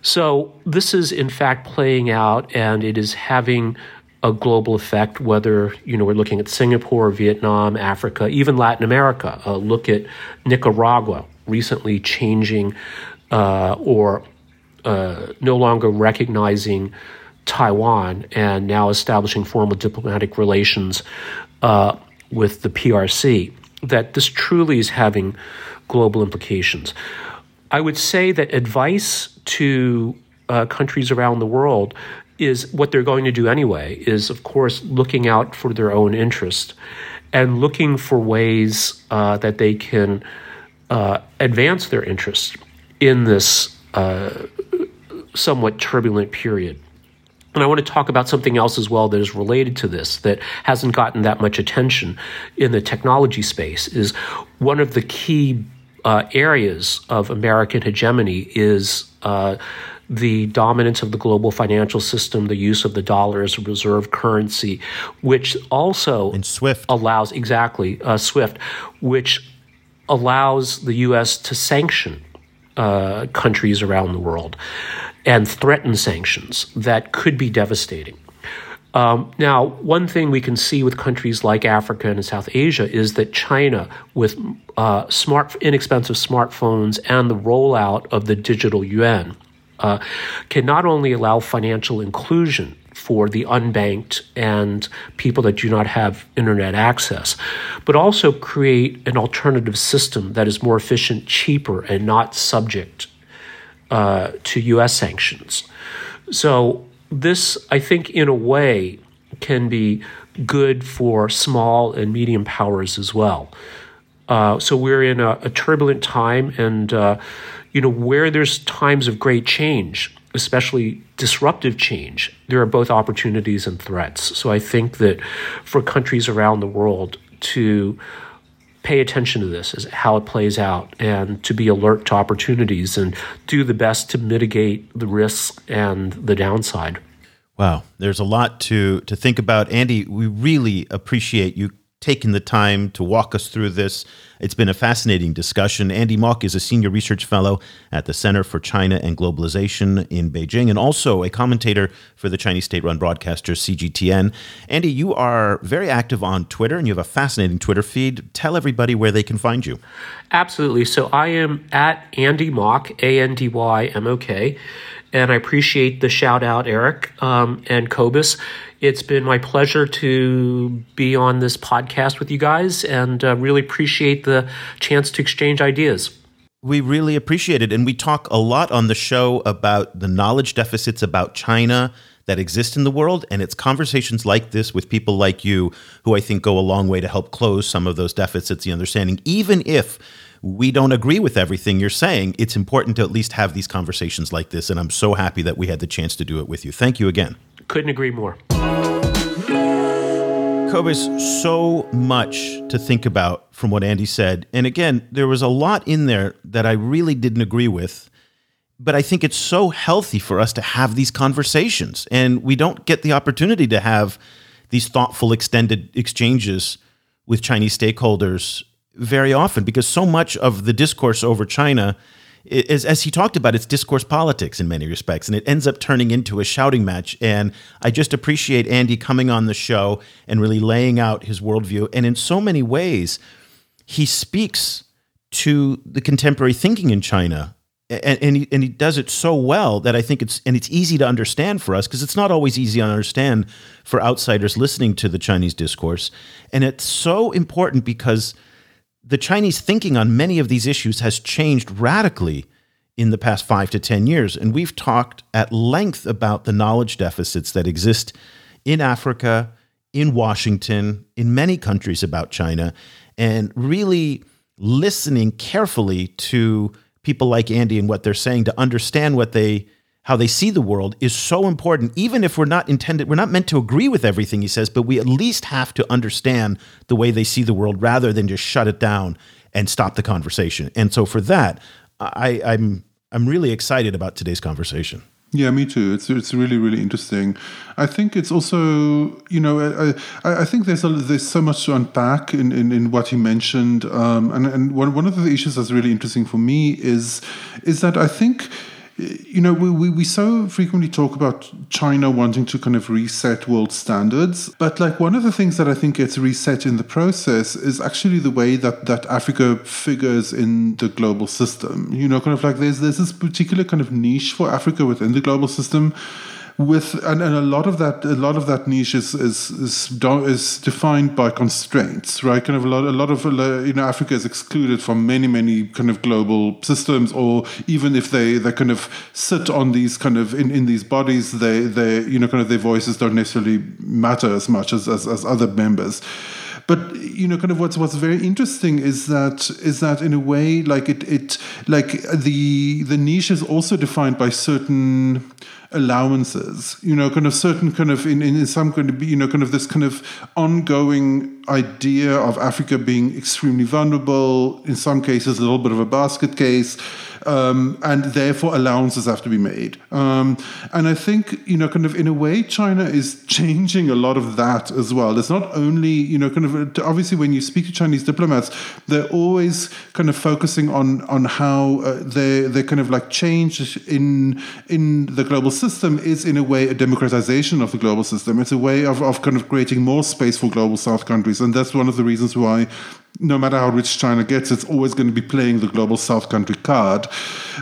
So, this is in fact playing out, and it is having a global effect, whether you know we're looking at Singapore, Vietnam, Africa, even Latin America. Uh, look at Nicaragua recently changing uh, or uh, no longer recognizing Taiwan and now establishing formal diplomatic relations uh, with the PRC. That this truly is having global implications. I would say that advice to uh, countries around the world is what they're going to do anyway is of course looking out for their own interest and looking for ways uh, that they can uh, advance their interest in this uh, somewhat turbulent period. And I want to talk about something else as well that is related to this that hasn't gotten that much attention in the technology space is one of the key uh, areas of American hegemony is uh, the dominance of the global financial system, the use of the dollar as a reserve currency, which also and SWIFT allows exactly uh, SWIFT, which allows the U.S. to sanction uh, countries around the world and threaten sanctions that could be devastating. Um, now, one thing we can see with countries like Africa and South Asia is that China, with uh, smart, inexpensive smartphones and the rollout of the digital yuan, uh, can not only allow financial inclusion for the unbanked and people that do not have internet access, but also create an alternative system that is more efficient, cheaper, and not subject uh, to U.S. sanctions. So, this, I think, in a way, can be good for small and medium powers as well. Uh, so, we're in a, a turbulent time, and uh, you know, where there's times of great change, especially disruptive change, there are both opportunities and threats. So I think that for countries around the world to pay attention to this as how it plays out and to be alert to opportunities and do the best to mitigate the risks and the downside. Wow, there's a lot to to think about. Andy, we really appreciate you taking the time to walk us through this. It's been a fascinating discussion. Andy Mok is a senior research fellow at the Center for China and Globalization in Beijing and also a commentator for the Chinese state run broadcaster CGTN. Andy, you are very active on Twitter and you have a fascinating Twitter feed. Tell everybody where they can find you. Absolutely. So I am at Andy Mok, A N D Y M O K and I appreciate the shout out, Eric um, and Cobus. It's been my pleasure to be on this podcast with you guys and uh, really appreciate the chance to exchange ideas. We really appreciate it. And we talk a lot on the show about the knowledge deficits about China that exist in the world. And it's conversations like this with people like you who I think go a long way to help close some of those deficits, the understanding, even if we don't agree with everything you're saying. It's important to at least have these conversations like this. And I'm so happy that we had the chance to do it with you. Thank you again. Couldn't agree more. Cobus, so much to think about from what Andy said. And again, there was a lot in there that I really didn't agree with. But I think it's so healthy for us to have these conversations. And we don't get the opportunity to have these thoughtful, extended exchanges with Chinese stakeholders very often because so much of the discourse over China as he talked about, it's discourse politics in many respects, and it ends up turning into a shouting match. And I just appreciate Andy coming on the show and really laying out his worldview. And in so many ways, he speaks to the contemporary thinking in China. And, and, he, and he does it so well that I think it's and it's easy to understand for us because it's not always easy to understand for outsiders listening to the Chinese discourse, and it's so important because the Chinese thinking on many of these issues has changed radically in the past five to 10 years. And we've talked at length about the knowledge deficits that exist in Africa, in Washington, in many countries about China, and really listening carefully to people like Andy and what they're saying to understand what they how they see the world is so important even if we're not intended we're not meant to agree with everything he says but we at least have to understand the way they see the world rather than just shut it down and stop the conversation and so for that I, i'm i'm really excited about today's conversation yeah, me too. It's it's really really interesting. I think it's also you know I I, think there's a, there's so much to unpack in, in, in what he mentioned, um, and and one one of the issues that's really interesting for me is is that I think you know, we, we, we so frequently talk about China wanting to kind of reset world standards. But like one of the things that I think gets reset in the process is actually the way that, that Africa figures in the global system. You know, kind of like there's there's this particular kind of niche for Africa within the global system with and, and a lot of that a lot of that niche is is is, is defined by constraints right? Kind of a lot a lot of uh, you know africa is excluded from many many kind of global systems or even if they they kind of sit on these kind of in, in these bodies they they you know kind of their voices don't necessarily matter as much as as, as other members but you know kind of what's what's very interesting is that is that in a way like it it like the the niche is also defined by certain allowances you know kind of certain kind of in, in some kind of you know kind of this kind of ongoing idea of africa being extremely vulnerable in some cases a little bit of a basket case um, and therefore allowances have to be made. Um, and I think, you know, kind of in a way, China is changing a lot of that as well. It's not only, you know, kind of obviously when you speak to Chinese diplomats, they're always kind of focusing on on how uh, they they kind of like change in in the global system is in a way a democratization of the global system. It's a way of, of kind of creating more space for global South countries, and that's one of the reasons why no matter how rich China gets, it's always going to be playing the global South country card.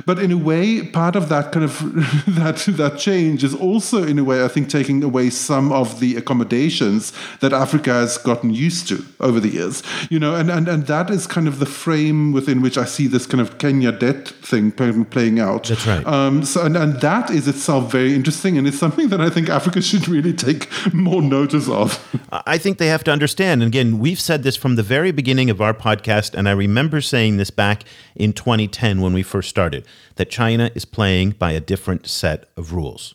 But in a way, part of that kind of that that change is also, in a way, I think, taking away some of the accommodations that Africa has gotten used to over the years. You know, and and, and that is kind of the frame within which I see this kind of Kenya debt thing playing out. That's right. Um, so and, and that is itself very interesting, and it's something that I think Africa should really take more notice of. I think they have to understand. And again, we've said this from the very beginning beginning of our podcast, and I remember saying this back in 2010 when we first started, that China is playing by a different set of rules.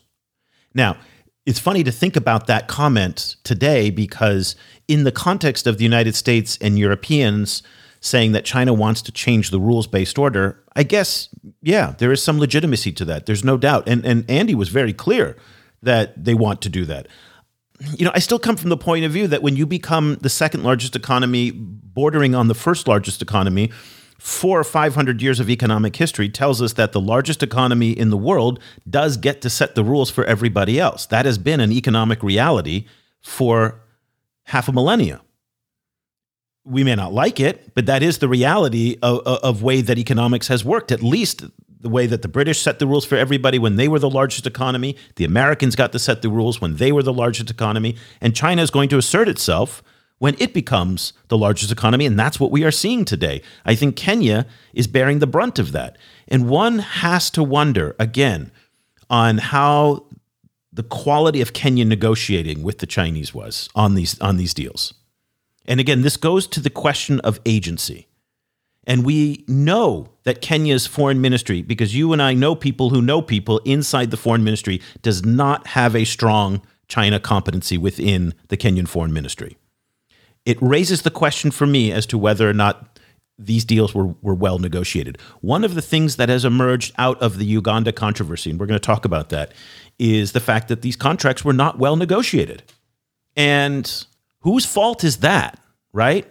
Now, it's funny to think about that comment today because, in the context of the United States and Europeans saying that China wants to change the rules based order, I guess, yeah, there is some legitimacy to that. There's no doubt. And, and Andy was very clear that they want to do that you know, I still come from the point of view that when you become the second largest economy, bordering on the first largest economy, four or 500 years of economic history tells us that the largest economy in the world does get to set the rules for everybody else. That has been an economic reality for half a millennia. We may not like it, but that is the reality of, of way that economics has worked, at least the way that the British set the rules for everybody when they were the largest economy. The Americans got to set the rules when they were the largest economy. And China is going to assert itself when it becomes the largest economy. And that's what we are seeing today. I think Kenya is bearing the brunt of that. And one has to wonder again on how the quality of Kenya negotiating with the Chinese was on these on these deals. And again, this goes to the question of agency. And we know that Kenya's foreign ministry, because you and I know people who know people inside the foreign ministry, does not have a strong China competency within the Kenyan foreign ministry. It raises the question for me as to whether or not these deals were, were well negotiated. One of the things that has emerged out of the Uganda controversy, and we're going to talk about that, is the fact that these contracts were not well negotiated. And whose fault is that, right?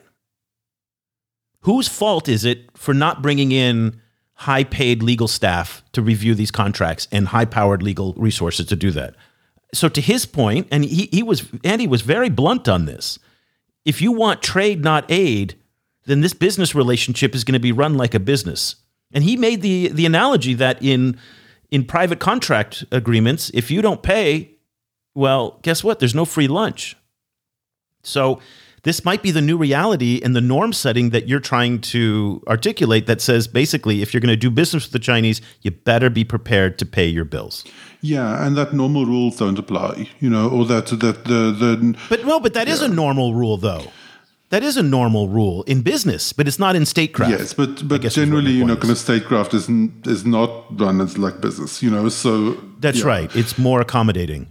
Whose fault is it for not bringing in high paid legal staff to review these contracts and high powered legal resources to do that? So, to his point, and he, he was, Andy was very blunt on this. If you want trade, not aid, then this business relationship is going to be run like a business. And he made the, the analogy that in, in private contract agreements, if you don't pay, well, guess what? There's no free lunch. So, this might be the new reality and the norm setting that you're trying to articulate that says basically if you're going to do business with the Chinese, you better be prepared to pay your bills. Yeah, and that normal rules don't apply, you know, or that that the the But no, but that yeah. is a normal rule though. That is a normal rule in business, but it's not in statecraft. Yes, but but generally, you know, kind of statecraft is is not run as like business, you know. So that's yeah. right. It's more accommodating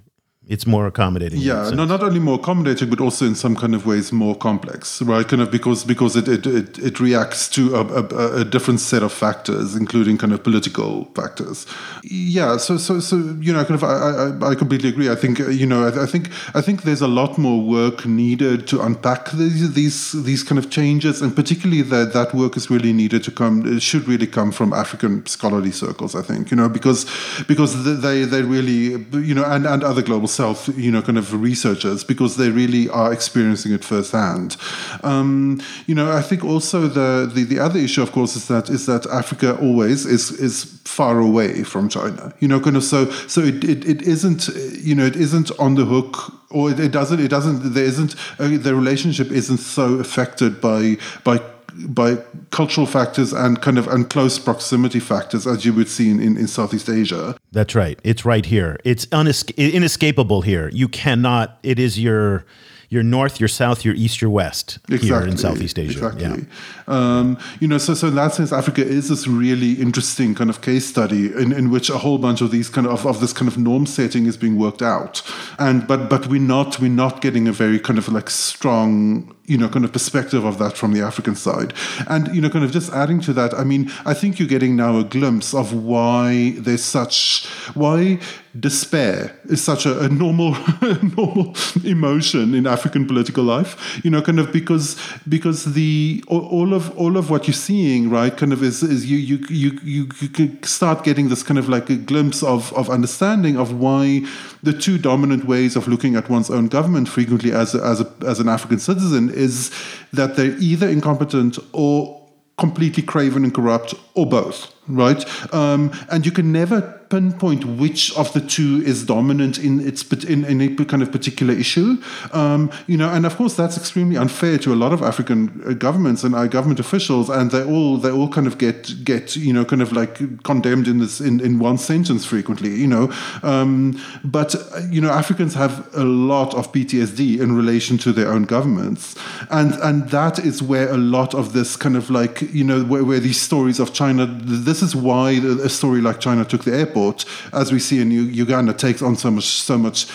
it's more accommodating. Yeah, no, not only more accommodating, but also in some kind of ways more complex, right? Kind of because because it it, it, it reacts to a, a, a, different set of factors, including kind of political factors. Yeah, so so so you know, kind of I I, I completely agree. I think you know I, I, think I think there's a lot more work needed to unpack these these these kind of changes, and particularly that that work is really needed to come. It should really come from African scholarly circles. I think you know because because they they really you know and and other global You know, kind of researchers because they really are experiencing it firsthand. Um, you know, I think also the, the the other issue, of course, is that is that Africa always is is far away from China. You know, kind of so so it it, it isn't you know it isn't on the hook or it, it doesn't it doesn't there isn't uh, the relationship isn't so affected by by by cultural factors and kind of and close proximity factors as you would see in, in, in Southeast Asia. That's right. It's right here. It's unesca- inescapable here. You cannot. It is your your north, your south, your east, your west exactly. here in Southeast Asia. Exactly. Yeah. Um, you know, so so in that sense, Africa is this really interesting kind of case study in, in which a whole bunch of these kind of, of this kind of norm setting is being worked out. And but but we're not we're not getting a very kind of like strong you know, kind of perspective of that from the African side. And, you know, kind of just adding to that, I mean, I think you're getting now a glimpse of why there's such, why despair is such a, a normal normal emotion in African political life. You know, kind of because because the all of all of what you're seeing, right, kind of is is you you you you, you start getting this kind of like a glimpse of of understanding of why the two dominant ways of looking at one's own government frequently as a, as a, as an African citizen is that they're either incompetent or completely craven and corrupt or both right um, and you can never pinpoint which of the two is dominant in its in, in a kind of particular issue. Um, you know, and of course that's extremely unfair to a lot of African uh, governments and our government officials, and they all they all kind of get get you know kind of like condemned in this in, in one sentence frequently. You know, um, but uh, you know Africans have a lot of PTSD in relation to their own governments, and and that is where a lot of this kind of like you know where, where these stories of China. This is why a story like China took the airport as we see in Uganda, takes on so much so much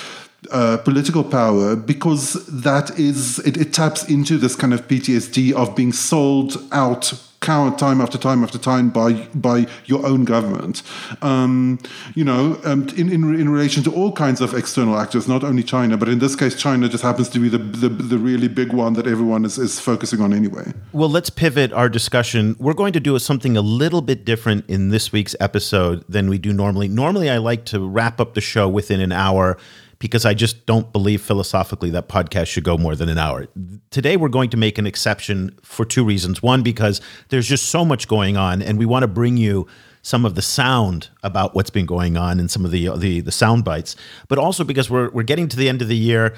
uh, political power because that is it, it, taps into this kind of PTSD of being sold out time after time after time by by your own government. Um, you know, um, in, in in relation to all kinds of external actors, not only China, but in this case, China just happens to be the the, the really big one that everyone is, is focusing on anyway. Well, let's pivot our discussion. We're going to do something a little bit different in this week's episode than we do normally. Normally, I like to wrap up the show within an hour because I just don't believe philosophically that podcast should go more than an hour. Today, we're going to make an exception for two reasons. One, because there's just so much going on, and we want to bring you some of the sound about what's been going on and some of the the, the sound bites, but also because we're we're getting to the end of the year.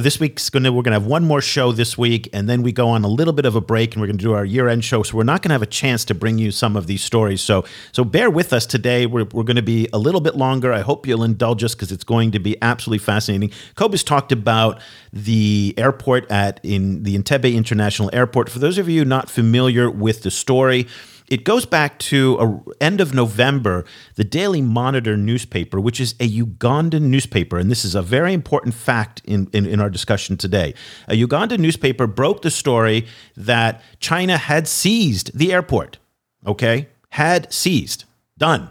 This week's gonna we're gonna have one more show this week, and then we go on a little bit of a break, and we're gonna do our year end show. So we're not gonna have a chance to bring you some of these stories. So so bear with us today. We're we're gonna be a little bit longer. I hope you'll indulge us because it's going to be absolutely fascinating. Cobus talked about the airport at in the Entebbe International Airport. For those of you not familiar with the story. It goes back to a, end of November. The Daily Monitor newspaper, which is a Ugandan newspaper, and this is a very important fact in, in, in our discussion today. A Ugandan newspaper broke the story that China had seized the airport. Okay, had seized, done,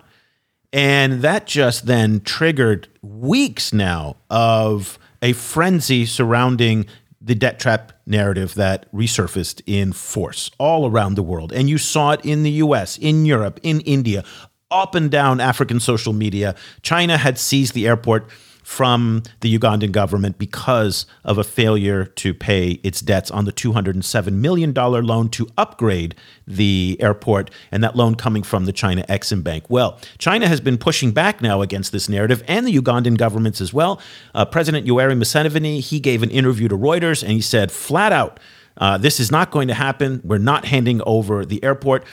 and that just then triggered weeks now of a frenzy surrounding the debt trap narrative that resurfaced in force all around the world. And you saw it in the US, in Europe, in India, up and down African social media. China had seized the airport from the Ugandan government because of a failure to pay its debts on the $207 million loan to upgrade the airport, and that loan coming from the China Exim Bank. Well, China has been pushing back now against this narrative, and the Ugandan governments as well. Uh, President Yoweri Museveni, he gave an interview to Reuters, and he said flat out, uh, this is not going to happen. We're not handing over the airport.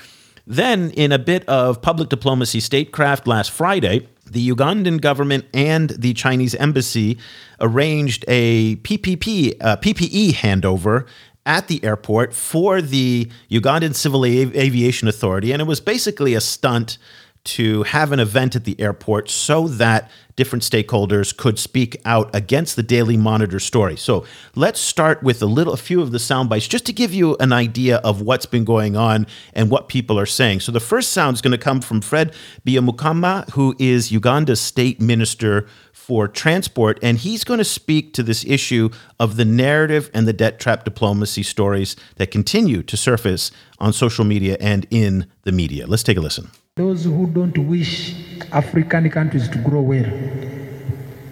Then, in a bit of public diplomacy statecraft last Friday, the Ugandan government and the Chinese embassy arranged a PPP, uh, PPE handover at the airport for the Ugandan Civil Aviation Authority. And it was basically a stunt to have an event at the airport so that different stakeholders could speak out against the Daily Monitor story. So let's start with a little, a few of the sound bites just to give you an idea of what's been going on and what people are saying. So the first sound is going to come from Fred Byamukama, who is Uganda's state minister for transport, and he's going to speak to this issue of the narrative and the debt trap diplomacy stories that continue to surface on social media and in the media. Let's take a listen. Those who don't wish African countries to grow well,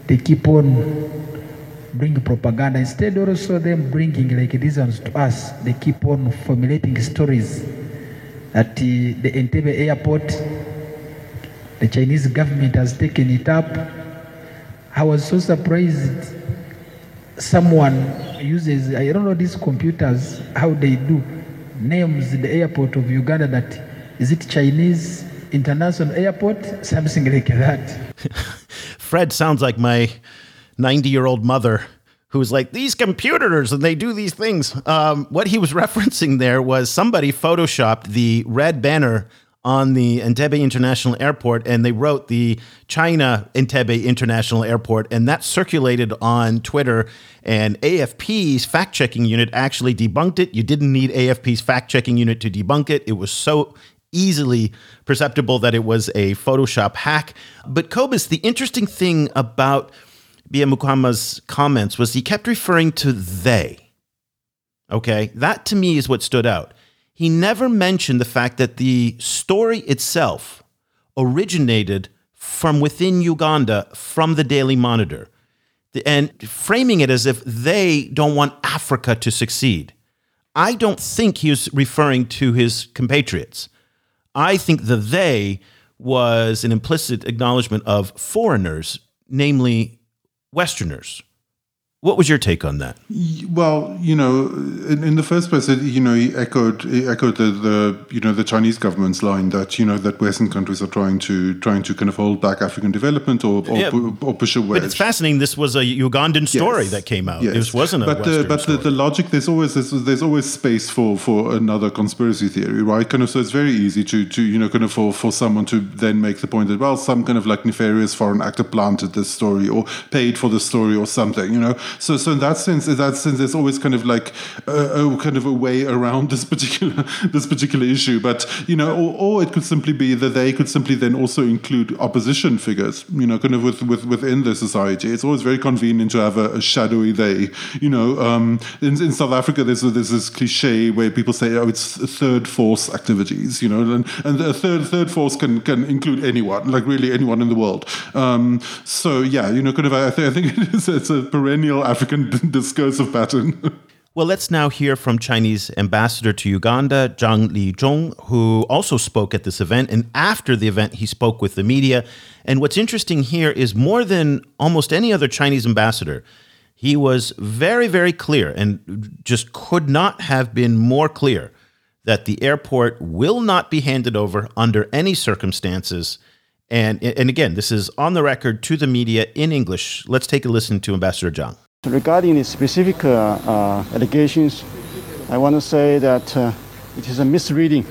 they keep on bringing propaganda. Instead, also them bringing like these ones to us, they keep on formulating stories at the, the Entebbe airport. The Chinese government has taken it up. I was so surprised. Someone uses, I don't know, these computers, how they do, names the airport of Uganda that is it Chinese International Airport, something like that. Fred sounds like my 90 year old mother who's like, these computers and they do these things. Um, what he was referencing there was somebody photoshopped the red banner on the Entebbe International Airport and they wrote the China Entebbe International Airport and that circulated on Twitter and AFP's fact checking unit actually debunked it. You didn't need AFP's fact checking unit to debunk it. It was so easily perceptible that it was a Photoshop hack. But Cobus, the interesting thing about Byamukama's comments was he kept referring to they. Okay, that to me is what stood out. He never mentioned the fact that the story itself originated from within Uganda from the Daily Monitor and framing it as if they don't want Africa to succeed. I don't think he was referring to his compatriots. I think the they was an implicit acknowledgement of foreigners, namely Westerners. What was your take on that? Well, you know, in, in the first place, you know, he echoed he echoed the, the you know the Chinese government's line that you know that Western countries are trying to trying to kind of hold back African development or or, yeah, or push away. But it's fascinating. This was a Ugandan story yes, that came out. Yes. This wasn't a but uh, Western the, but the, the, logic there's always there's, there's, always space for for another conspiracy theory, right? Kind of so it's very easy to to you know kind of for for someone to then make the point that well some kind of like nefarious foreign actor planted this story or paid for the story or something, you know. So, so in that sense, in that sense, there's always kind of like a, a kind of a way around this particular this particular issue. But you know, or, or, it could simply be that they could simply then also include opposition figures. You know, kind of with, with within the society. It's always very convenient to have a, a shadowy they. You know, um, in, in South Africa, there's there's this cliche where people say, "Oh, it's third force activities." You know, and and a third third force can can include anyone, like really anyone in the world. Um, so yeah, you know, kind of I, th- I think it is it's a perennial African discursive pattern. Well, let's now hear from Chinese ambassador to Uganda, Zhang Lizhong, who also spoke at this event. And after the event, he spoke with the media. And what's interesting here is more than almost any other Chinese ambassador, He was very, very clear and just could not have been more clear that the airport will not be handed over under any circumstances. And, and again, this is on the record to the media in English. Let's take a listen to Ambassador Zhang. Regarding the specific uh, uh, allegations, I want to say that uh, it is a misreading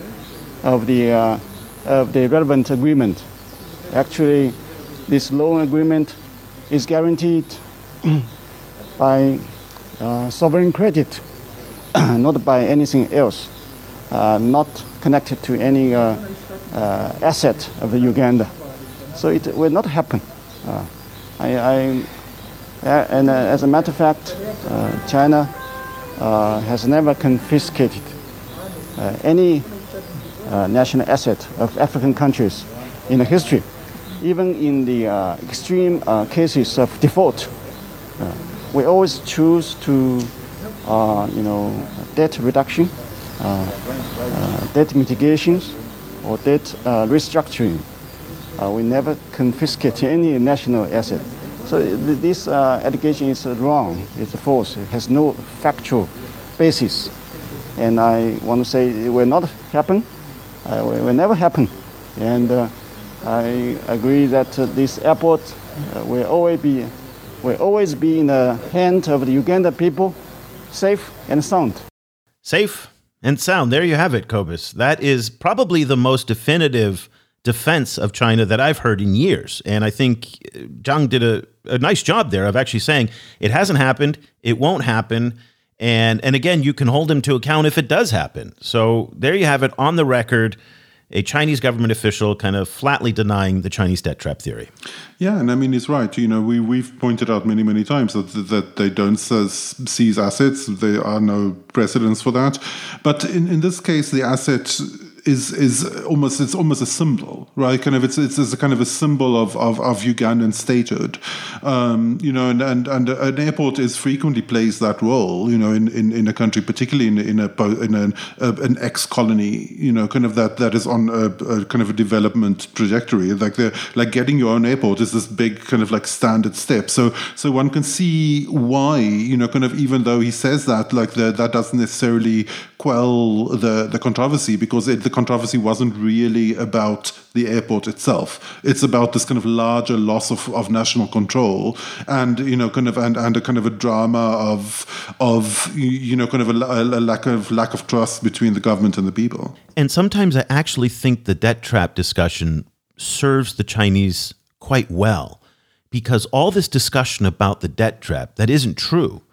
of the, uh, of the relevant agreement. Actually, this loan agreement is guaranteed by uh, sovereign credit, not by anything else, uh, not connected to any asset of Uganda. So it will not happen. I, I and uh, as a matter of fact, uh, China uh, has never confiscated uh, any uh, national asset of African countries in the history. Even in the extreme cases of default, we always choose to, you know, debt reduction, debt mitigations, or debt restructuring. we never confiscate any national asset. So this uh, allegation is wrong, it's false, it has no factual basis. And I want to say it will not happen, uh, it will never happen. And uh, I agree that uh, this airport uh, will always be will always be in the hands of the Uganda people, safe and sound. Safe and sound. There you have it, Cobus. That is probably the most definitive defense of China that I've heard in years. And I think Zhang did a, a nice job there of actually saying it hasn't happened, it won't happen. And, and again, you can hold him to account if it does happen. So there you have it on the record a Chinese government official kind of flatly denying the Chinese debt trap theory. Yeah, and I mean he's right. You know, we we've pointed out many many times that that they don't seize assets. There are no precedents for that. But in in this case, the asset is is almost it's almost a symbol, right? Kind of it's it's, it's a kind of a symbol of of, of Ugandan statehood, um, you know, and, and and an airport is frequently plays that role, you know, in, in, in a country, particularly in in a in an, an ex colony, you know, kind of that that is on a, a, kind of a development trajectory. Like the like getting your own airport is this big kind of like standard step. So so one can see why, you know, kind of even though he says that, like the, that doesn't necessarily quell the the controversy because it, the controversy wasn't really about the airport itself. It's about this kind of larger loss of, of national control and you know kind of and, and a kind of a drama of of you know kind of a, a lack of lack of trust between the government and the people. And sometimes I actually think the debt trap discussion serves the Chinese quite well because all this discussion about the debt trap that isn't true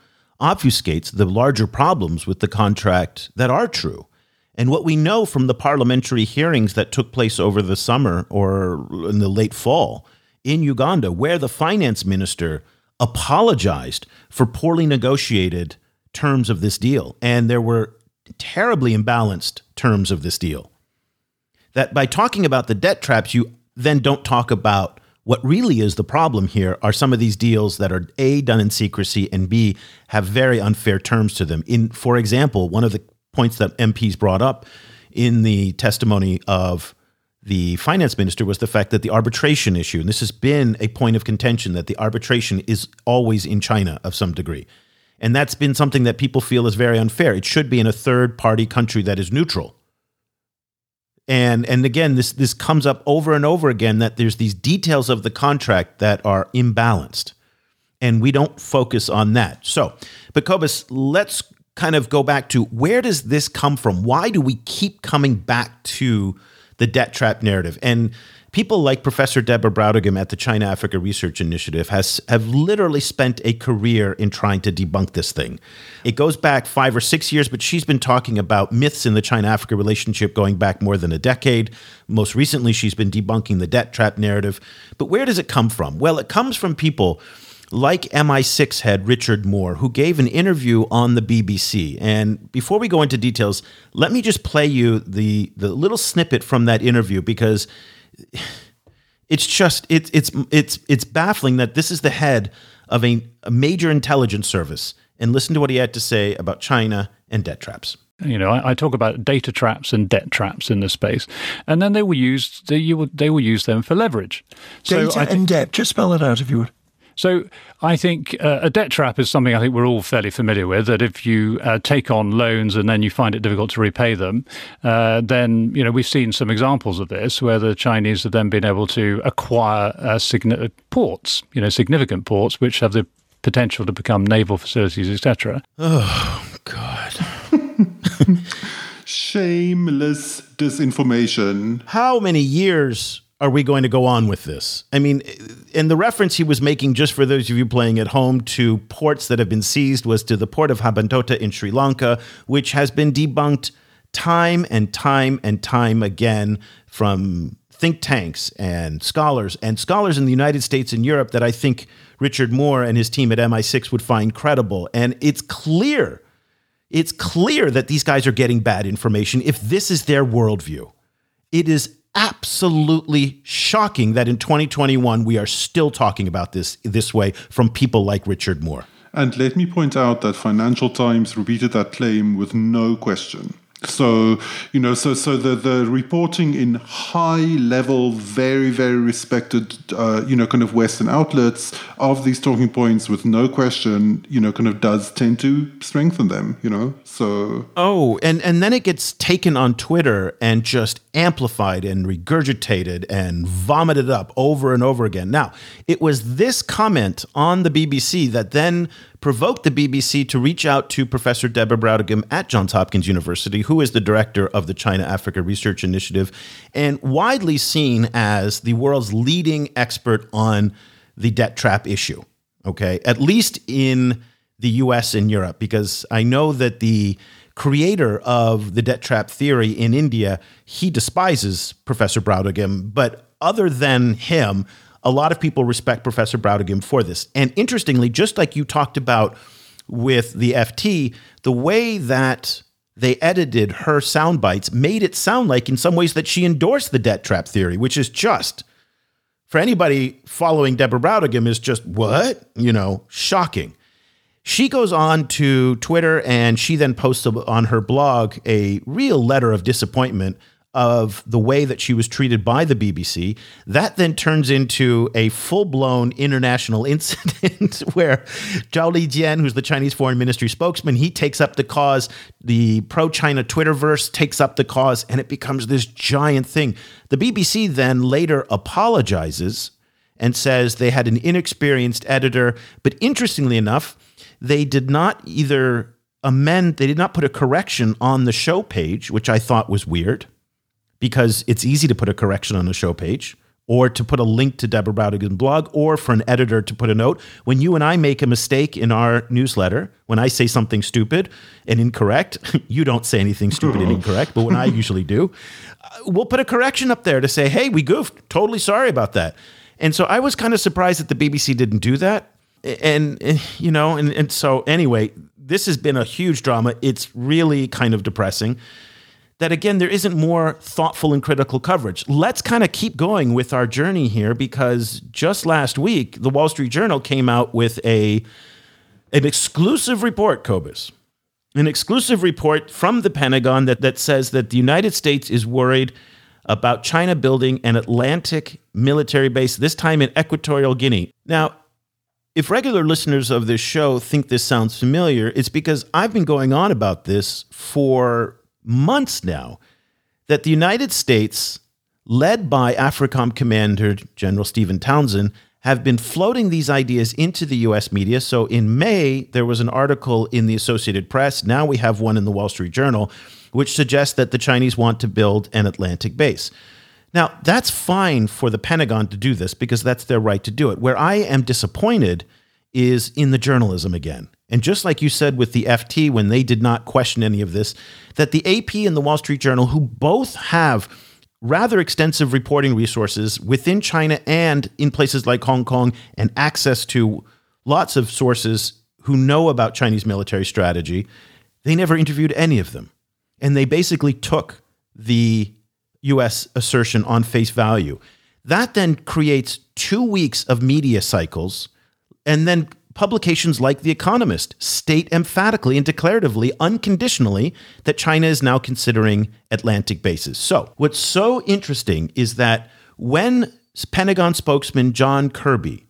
obfuscates the larger problems with the contract that are true. And what we know from the parliamentary hearings that took place over the summer or in the late fall in Uganda, where the finance minister apologized for poorly negotiated terms of this deal. And there were terribly imbalanced terms of this deal. That by talking about the debt traps, you then don't talk about what really is the problem here are some of these deals that are A, done in secrecy, and B, have very unfair terms to them. In, for example, one of the points that MPs brought up in the testimony of the finance minister was the fact that the arbitration issue, and this has been a point of contention, that the arbitration is always in China of some degree. And that's been something that people feel is very unfair. It should be in a third party country that is neutral. And and again, this this comes up over and over again that there's these details of the contract that are imbalanced. And we don't focus on that. So, but Cobus, let's kind of go back to where does this come from? Why do we keep coming back to the debt trap narrative? And people like Professor Deborah Brautigam at the China Africa Research Initiative has have literally spent a career in trying to debunk this thing. It goes back five or six years, but she's been talking about myths in the China Africa relationship going back more than a decade. Most recently, she's been debunking the debt trap narrative. But where does it come from? Well, it comes from people like MI6 head Richard Moore, who gave an interview on the BBC. And before we go into details, let me just play you the, the little snippet from that interview because it's just it's it's it's it's baffling that this is the head of a, a major intelligence service. And listen to what he had to say about China and debt traps. You know, I, I, talk about data traps and debt traps in this space, and then they will use they, you will, they will use them for leverage. Data so and debt. Just spell it out if you would. So I think uh, a debt trap is something I think we're all fairly familiar with. That if you uh, take on loans and then you find it difficult to repay them, uh, then you know we've seen some examples of this where the Chinese have then been able to acquire uh, signi- ports, you know, significant ports which have the potential to become naval facilities, etc. Oh God. Shameless disinformation. How many years are we going to go on with this? I mean, and the reference he was making, just for those of you playing at home, to ports that have been seized was to the port of Hambantota in Sri Lanka, which has been debunked time and time and time again from think tanks and scholars and scholars in the United States and Europe that I think Richard Moore and his team at MI6 would find credible. And it's clear, it's clear that these guys are getting bad information if this is their worldview. It is absolutely shocking that in 2021 we are still talking about this this way from people like Richard Moore. And let me point out that Financial Times repeated that claim with no question. So, you know, so so the, the reporting in high level, very, very respected, uh, you know, kind of Western outlets of these talking points with no question, you know, kind of does tend to strengthen them, you know. So Oh, and, and then it gets taken on Twitter and just amplified and regurgitated and vomited up over and over again. Now, it was this comment on the BBC that then provoked the BBC to reach out to Professor Deborah Brautigam at Johns Hopkins University, who is the director of the China Africa Research Initiative and widely seen as the world's leading expert on the debt trap issue. Okay, at least in the US and Europe, because I know that the creator of the debt trap theory in India, he despises Professor Brautigam, but other than him, a lot of people respect Professor Brautigam for this. And interestingly, just like you talked about with the FT, the way that they edited her sound bites made it sound like, in some ways, that she endorsed the debt trap theory, which is just for anybody following Deborah Brautigam is just what you know, shocking. She goes on to Twitter and she then posts on her blog a real letter of disappointment of the way that she was treated by the BBC. That then turns into a full blown international incident where Zhao Lijian, who's the Chinese Foreign Ministry spokesman, he takes up the cause. The pro China Twitterverse takes up the cause, and it becomes this giant thing. The BBC then later apologizes and says they had an inexperienced editor. But interestingly enough, they did not either amend, they did not put a correction on the show page, which I thought was weird because it's easy to put a correction on a show page or to put a link to Deborah Brautigam's blog or for an editor to put a note. When you and I make a mistake in our newsletter, when I say something stupid and incorrect, you don't say anything stupid and incorrect, but when I usually do, uh, we'll put a correction up there to say, hey, we goofed. Totally sorry about that. And so I was kind of surprised that the BBC didn't do that. And, and you know, and, and so anyway, this has been a huge drama. It's really kind of depressing that again there isn't more thoughtful and critical coverage. Let's kind of keep going with our journey here because just last week the Wall Street Journal came out with a an exclusive report, Cobus. An exclusive report from the Pentagon that, that says that the United States is worried about China building an Atlantic military base, this time in Equatorial Guinea. Now, if regular listeners of this show think this sounds familiar, it's because I've been going on about this for months now that the United States, led by AFRICOM Commander General Stephen Townsend, have been floating these ideas into the US media. So in May, there was an article in the Associated Press. Now we have one in the Wall Street Journal, which suggests that the Chinese want to build an Atlantic base. Now, that's fine for the Pentagon to do this because that's their right to do it. Where I am disappointed is in the journalism again. And just like you said with the FT when they did not question any of this, that the AP and the Wall Street Journal, who both have rather extensive reporting resources within China and in places like Hong Kong and access to lots of sources who know about Chinese military strategy, they never interviewed any of them. And they basically took the US assertion on face value. That then creates two weeks of media cycles and then publications like The Economist state emphatically and declaratively, unconditionally, that China is now considering Atlantic bases. So, what's so interesting is that when Pentagon spokesman John Kirby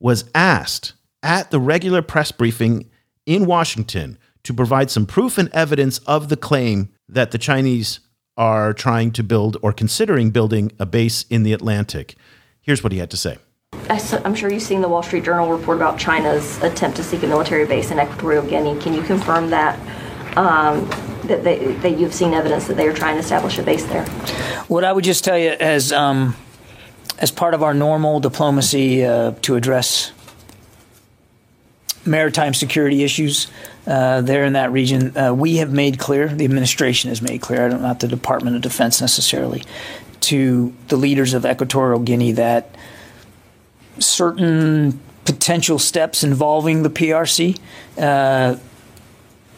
was asked at the regular press briefing in Washington to provide some proof and evidence of the claim that the Chinese are trying to build or considering building a base in the Atlantic. Here's what he had to say. I'm sure you've seen the Wall Street Journal report about China's attempt to seek a military base in Equatorial Guinea. Can you confirm that? Um, that, they, that you've seen evidence that they are trying to establish a base there? What I would just tell you, as um, as part of our normal diplomacy uh, to address maritime security issues uh, there in that region, uh, we have made clear, the administration has made clear, not the Department of Defense necessarily, to the leaders of Equatorial Guinea that certain potential steps involving the PRC uh,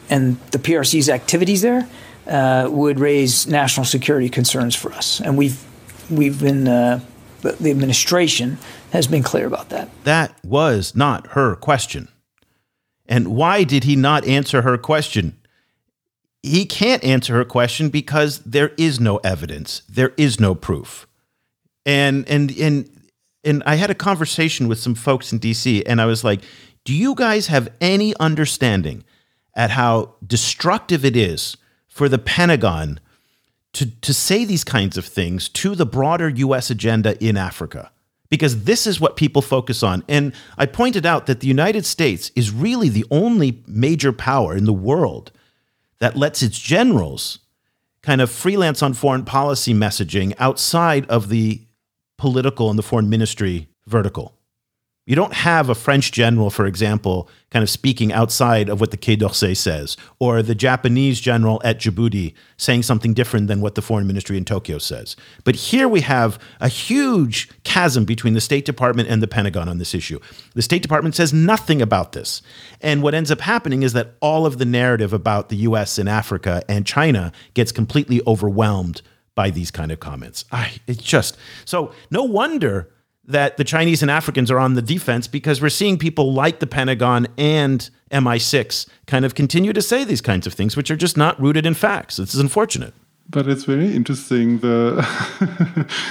and the PRC's activities there uh, would raise national security concerns for us, and we've we've been uh, the administration has been clear about that. That was not her question. And why did he not answer her question? He can't answer her question because there is no evidence. There is no proof. And and and and I had a conversation with some folks in DC and I was like, "Do you guys have any understanding at how destructive it is for the Pentagon to, to say these kinds of things to the broader US agenda in Africa. Because this is what people focus on. And I pointed out that the United States is really the only major power in the world that lets its generals kind of freelance on foreign policy messaging outside of the political and the foreign ministry vertical. You don't have a French general, for example, kind of speaking outside of what the Quai d'Orsay says, or the Japanese general at Djibouti saying something different than what the foreign ministry in Tokyo says. But here we have a huge chasm between the State Department and the Pentagon on this issue. The State Department says nothing about this. And what ends up happening is that all of the narrative about the US and Africa and China gets completely overwhelmed by these kind of comments. I, it's just so no wonder that the Chinese and Africans are on the defense because we're seeing people like the Pentagon and MI6 kind of continue to say these kinds of things, which are just not rooted in facts. This is unfortunate but it's very interesting the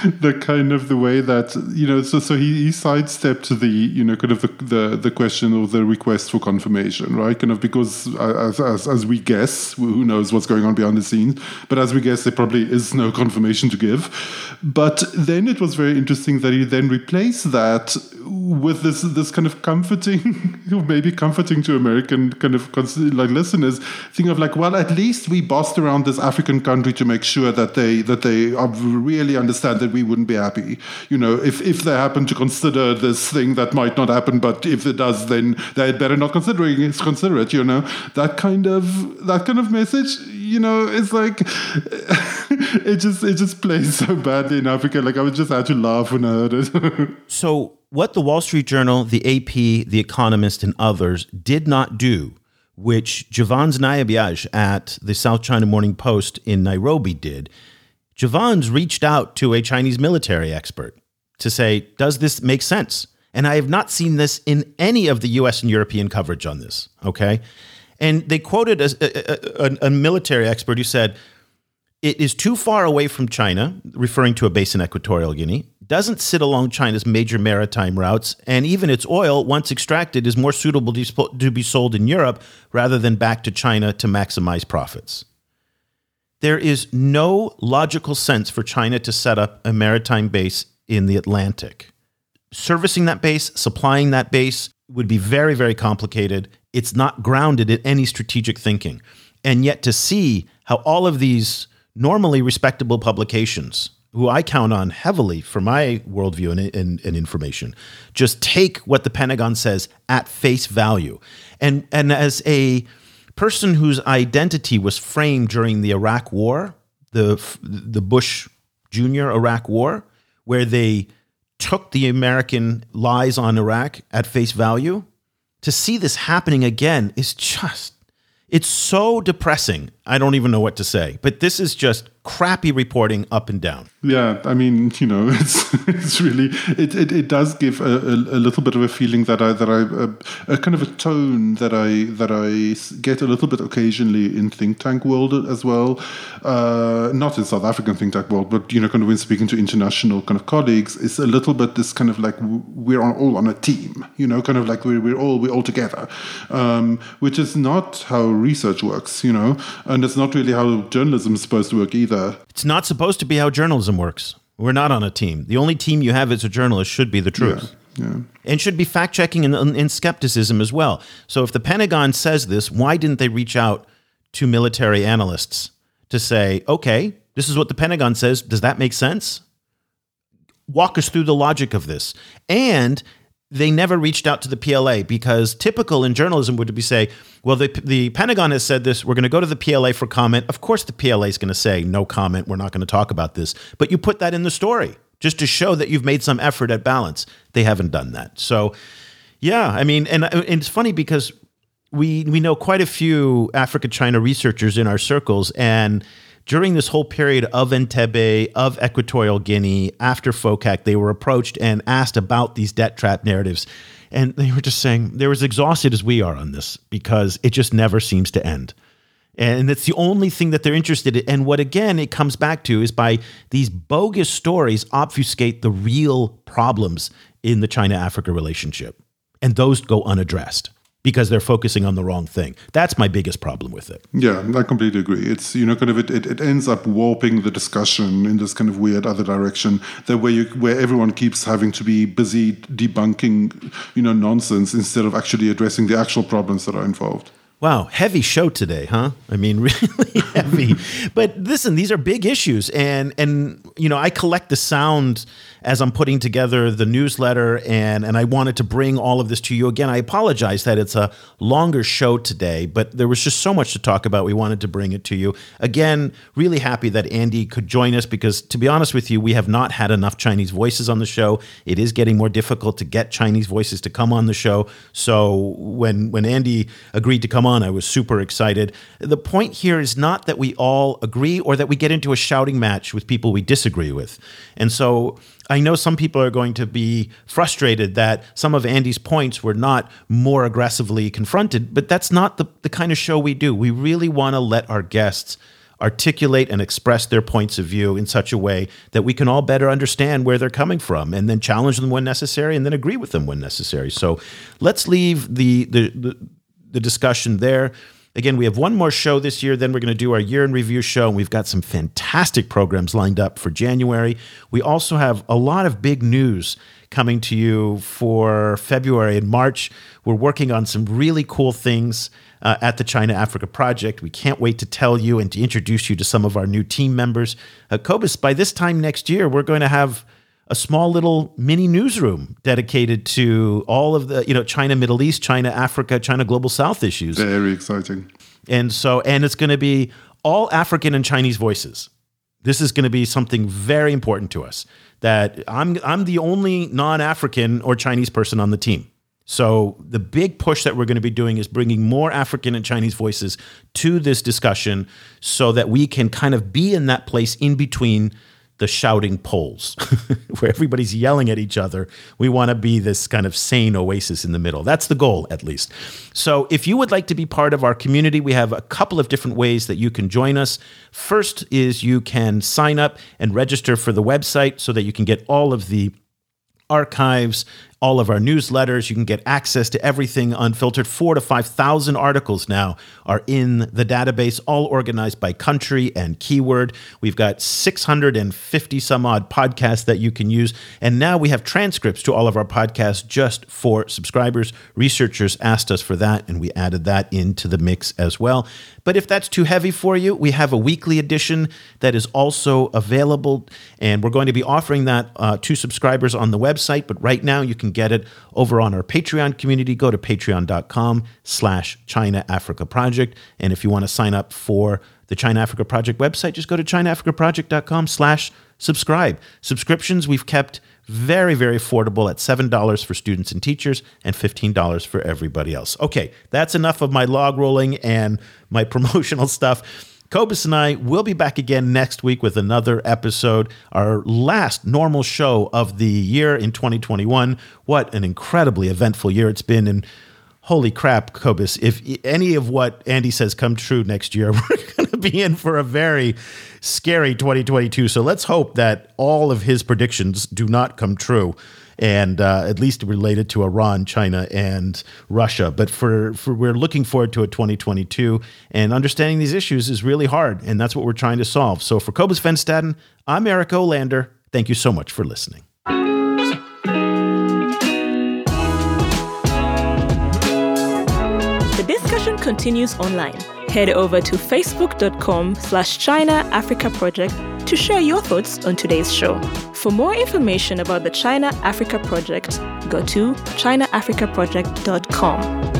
the kind of the way that you know so so he, he sidestepped the you know kind of the, the the question or the request for confirmation right? Kind of because uh, as, as as we guess who knows what's going on behind the scenes but as we guess there probably is no confirmation to give. But then it was very interesting that he then replaced that with this this kind of comforting maybe comforting to American kind of like listeners thing of like well at least we bossed around this African country to make sure that they that they really understand that we wouldn't be happy. You know, if if they happen to consider this thing that might not happen, but if it does, then they had better not consider it. Consider it. You know, that kind of that kind of message. You know, it's like it just it just plays so badly in Africa. Like I was just had to laugh when I heard it. so what the Wall Street Journal, the AP, the Economist, and others did not do which Jevans Nyabiage at the South China Morning Post in Nairobi did, Jevans reached out to a Chinese military expert to say, does this make sense? And I have not seen this in any of the US and European coverage on this. Okay. And they quoted a, a, a military expert who said, it is too far away from China, referring to a base in Equatorial Guinea doesn't sit along China's major maritime routes, and even its oil, once extracted, is more suitable to be sold in Europe rather than back to China to maximize profits. There is no logical sense for China to set up a maritime base in the Atlantic. Servicing that base, supplying that base would be very, very complicated. It's not grounded in any strategic thinking. And yet, to see how all of these normally respectable publications who I count on heavily for my worldview and, and, and, information, just take what the Pentagon says at face value. And, and as a person whose identity was framed during the Iraq War, the, the Bush Jr. Iraq War, where they took the American lies on Iraq at face value, to see this happening again is just, it's so depressing. I don't even know what to say. But this is just crappy reporting up and down. Yeah, I mean, you know, it's it's really it, it, it does give a, a, a little bit of a feeling that I that I a, a, kind of a tone that I that I get a little bit occasionally in think tank world as well, uh, not in South African think tank world, but you know, kind of when speaking to international kind of colleagues, it's a little bit this kind of like we're all on a team, you know, kind of like we're we're all we're all together, um, which is not how research works, you know, and it's not really how journalism is supposed to work either. It's not supposed to be how journalism works. We're not on a team. The only team you have as a journalist should be the truth. Yeah, yeah. And should be fact checking and, and skepticism as well. So if the Pentagon says this, why didn't they reach out to military analysts to say, okay, this is what the Pentagon says. Does that make sense? Walk us through the logic of this. And they never reached out to the PLA because typical in journalism would be say, well, the, the Pentagon has said this. We're going to go to the PLA for comment. Of course, the PLA is going to say no comment. We're not going to talk about this. But you put that in the story just to show that you've made some effort at balance. They haven't done that. So, yeah, I mean, and, and it's funny because we we know quite a few Africa China researchers in our circles, and during this whole period of Entebbe, of Equatorial Guinea, after FOCAC, they were approached and asked about these debt trap narratives. And they were just saying they're as exhausted as we are on this because it just never seems to end. And it's the only thing that they're interested in. And what, again, it comes back to is by these bogus stories obfuscate the real problems in the China Africa relationship. And those go unaddressed because they're focusing on the wrong thing. That's my biggest problem with it. Yeah, I completely agree. It's you know kind of it, it, it ends up warping the discussion in this kind of weird other direction that where you where everyone keeps having to be busy debunking you know nonsense instead of actually addressing the actual problems that are involved. Wow, heavy show today, huh? I mean, really heavy. but listen, these are big issues, and and you know, I collect the sound as I'm putting together the newsletter, and and I wanted to bring all of this to you again. I apologize that it's a longer show today, but there was just so much to talk about. We wanted to bring it to you again. Really happy that Andy could join us because, to be honest with you, we have not had enough Chinese voices on the show. It is getting more difficult to get Chinese voices to come on the show. So when when Andy agreed to come on, I was super excited. The point here is not that we all agree or that we get into a shouting match with people we disagree with. And so I know some people are going to be frustrated that some of Andy's points were not more aggressively confronted, but that's not the, the kind of show we do. We really want to let our guests articulate and express their points of view in such a way that we can all better understand where they're coming from and then challenge them when necessary and then agree with them when necessary. So let's leave the the, the, the discussion there. Again, we have one more show this year. Then we're going to do our year in review show. And we've got some fantastic programs lined up for January. We also have a lot of big news coming to you for February and March. We're working on some really cool things uh, at the China Africa Project. We can't wait to tell you and to introduce you to some of our new team members. Uh, Cobus, by this time next year, we're going to have a small little mini newsroom dedicated to all of the, you know, China, Middle East, China, Africa, China, Global South issues. Very exciting. And so, and it's going to be all African and Chinese voices. This is going to be something very important to us. That I'm, I'm the only non-African or Chinese person on the team. So the big push that we're going to be doing is bringing more African and Chinese voices to this discussion, so that we can kind of be in that place in between the shouting poles where everybody's yelling at each other. We want to be this kind of sane oasis in the middle. That's the goal, at least. So, if you would like to be part of our community, we have a couple of different ways that you can join us. First is you can sign up and register for the website so that you can get all of the archives all of our newsletters. You can get access to everything unfiltered. Four to 5,000 articles now are in the database, all organized by country and keyword. We've got 650 some odd podcasts that you can use. And now we have transcripts to all of our podcasts just for subscribers. Researchers asked us for that, and we added that into the mix as well. But if that's too heavy for you, we have a weekly edition that is also available, and we're going to be offering that uh, to subscribers on the website. But right now, you can get it over on our Patreon community. Go to patreon.com slash China Africa Project. And if you want to sign up for the China Africa Project website, just go to chinaafricaproject.com slash subscribe. Subscriptions we've kept very, very affordable at $7 for students and teachers and $15 for everybody else. Okay, that's enough of my log rolling and my promotional stuff. Cobus and I will be back again next week with another episode, our last normal show of the year in 2021. What an incredibly eventful year it's been. And holy crap, Cobus, if any of what Andy says come true next year, we're going to be in for a very scary 2022. So let's hope that all of his predictions do not come true and uh, at least related to Iran, China, and Russia. But for, for we're looking forward to a 2022, and understanding these issues is really hard, and that's what we're trying to solve. So for Cobus Van I'm Eric Olander. Thank you so much for listening. The discussion continues online. Head over to facebook.com slash China Africa Project to share your thoughts on today's show. For more information about the China Africa Project, go to chinaafricaproject.com.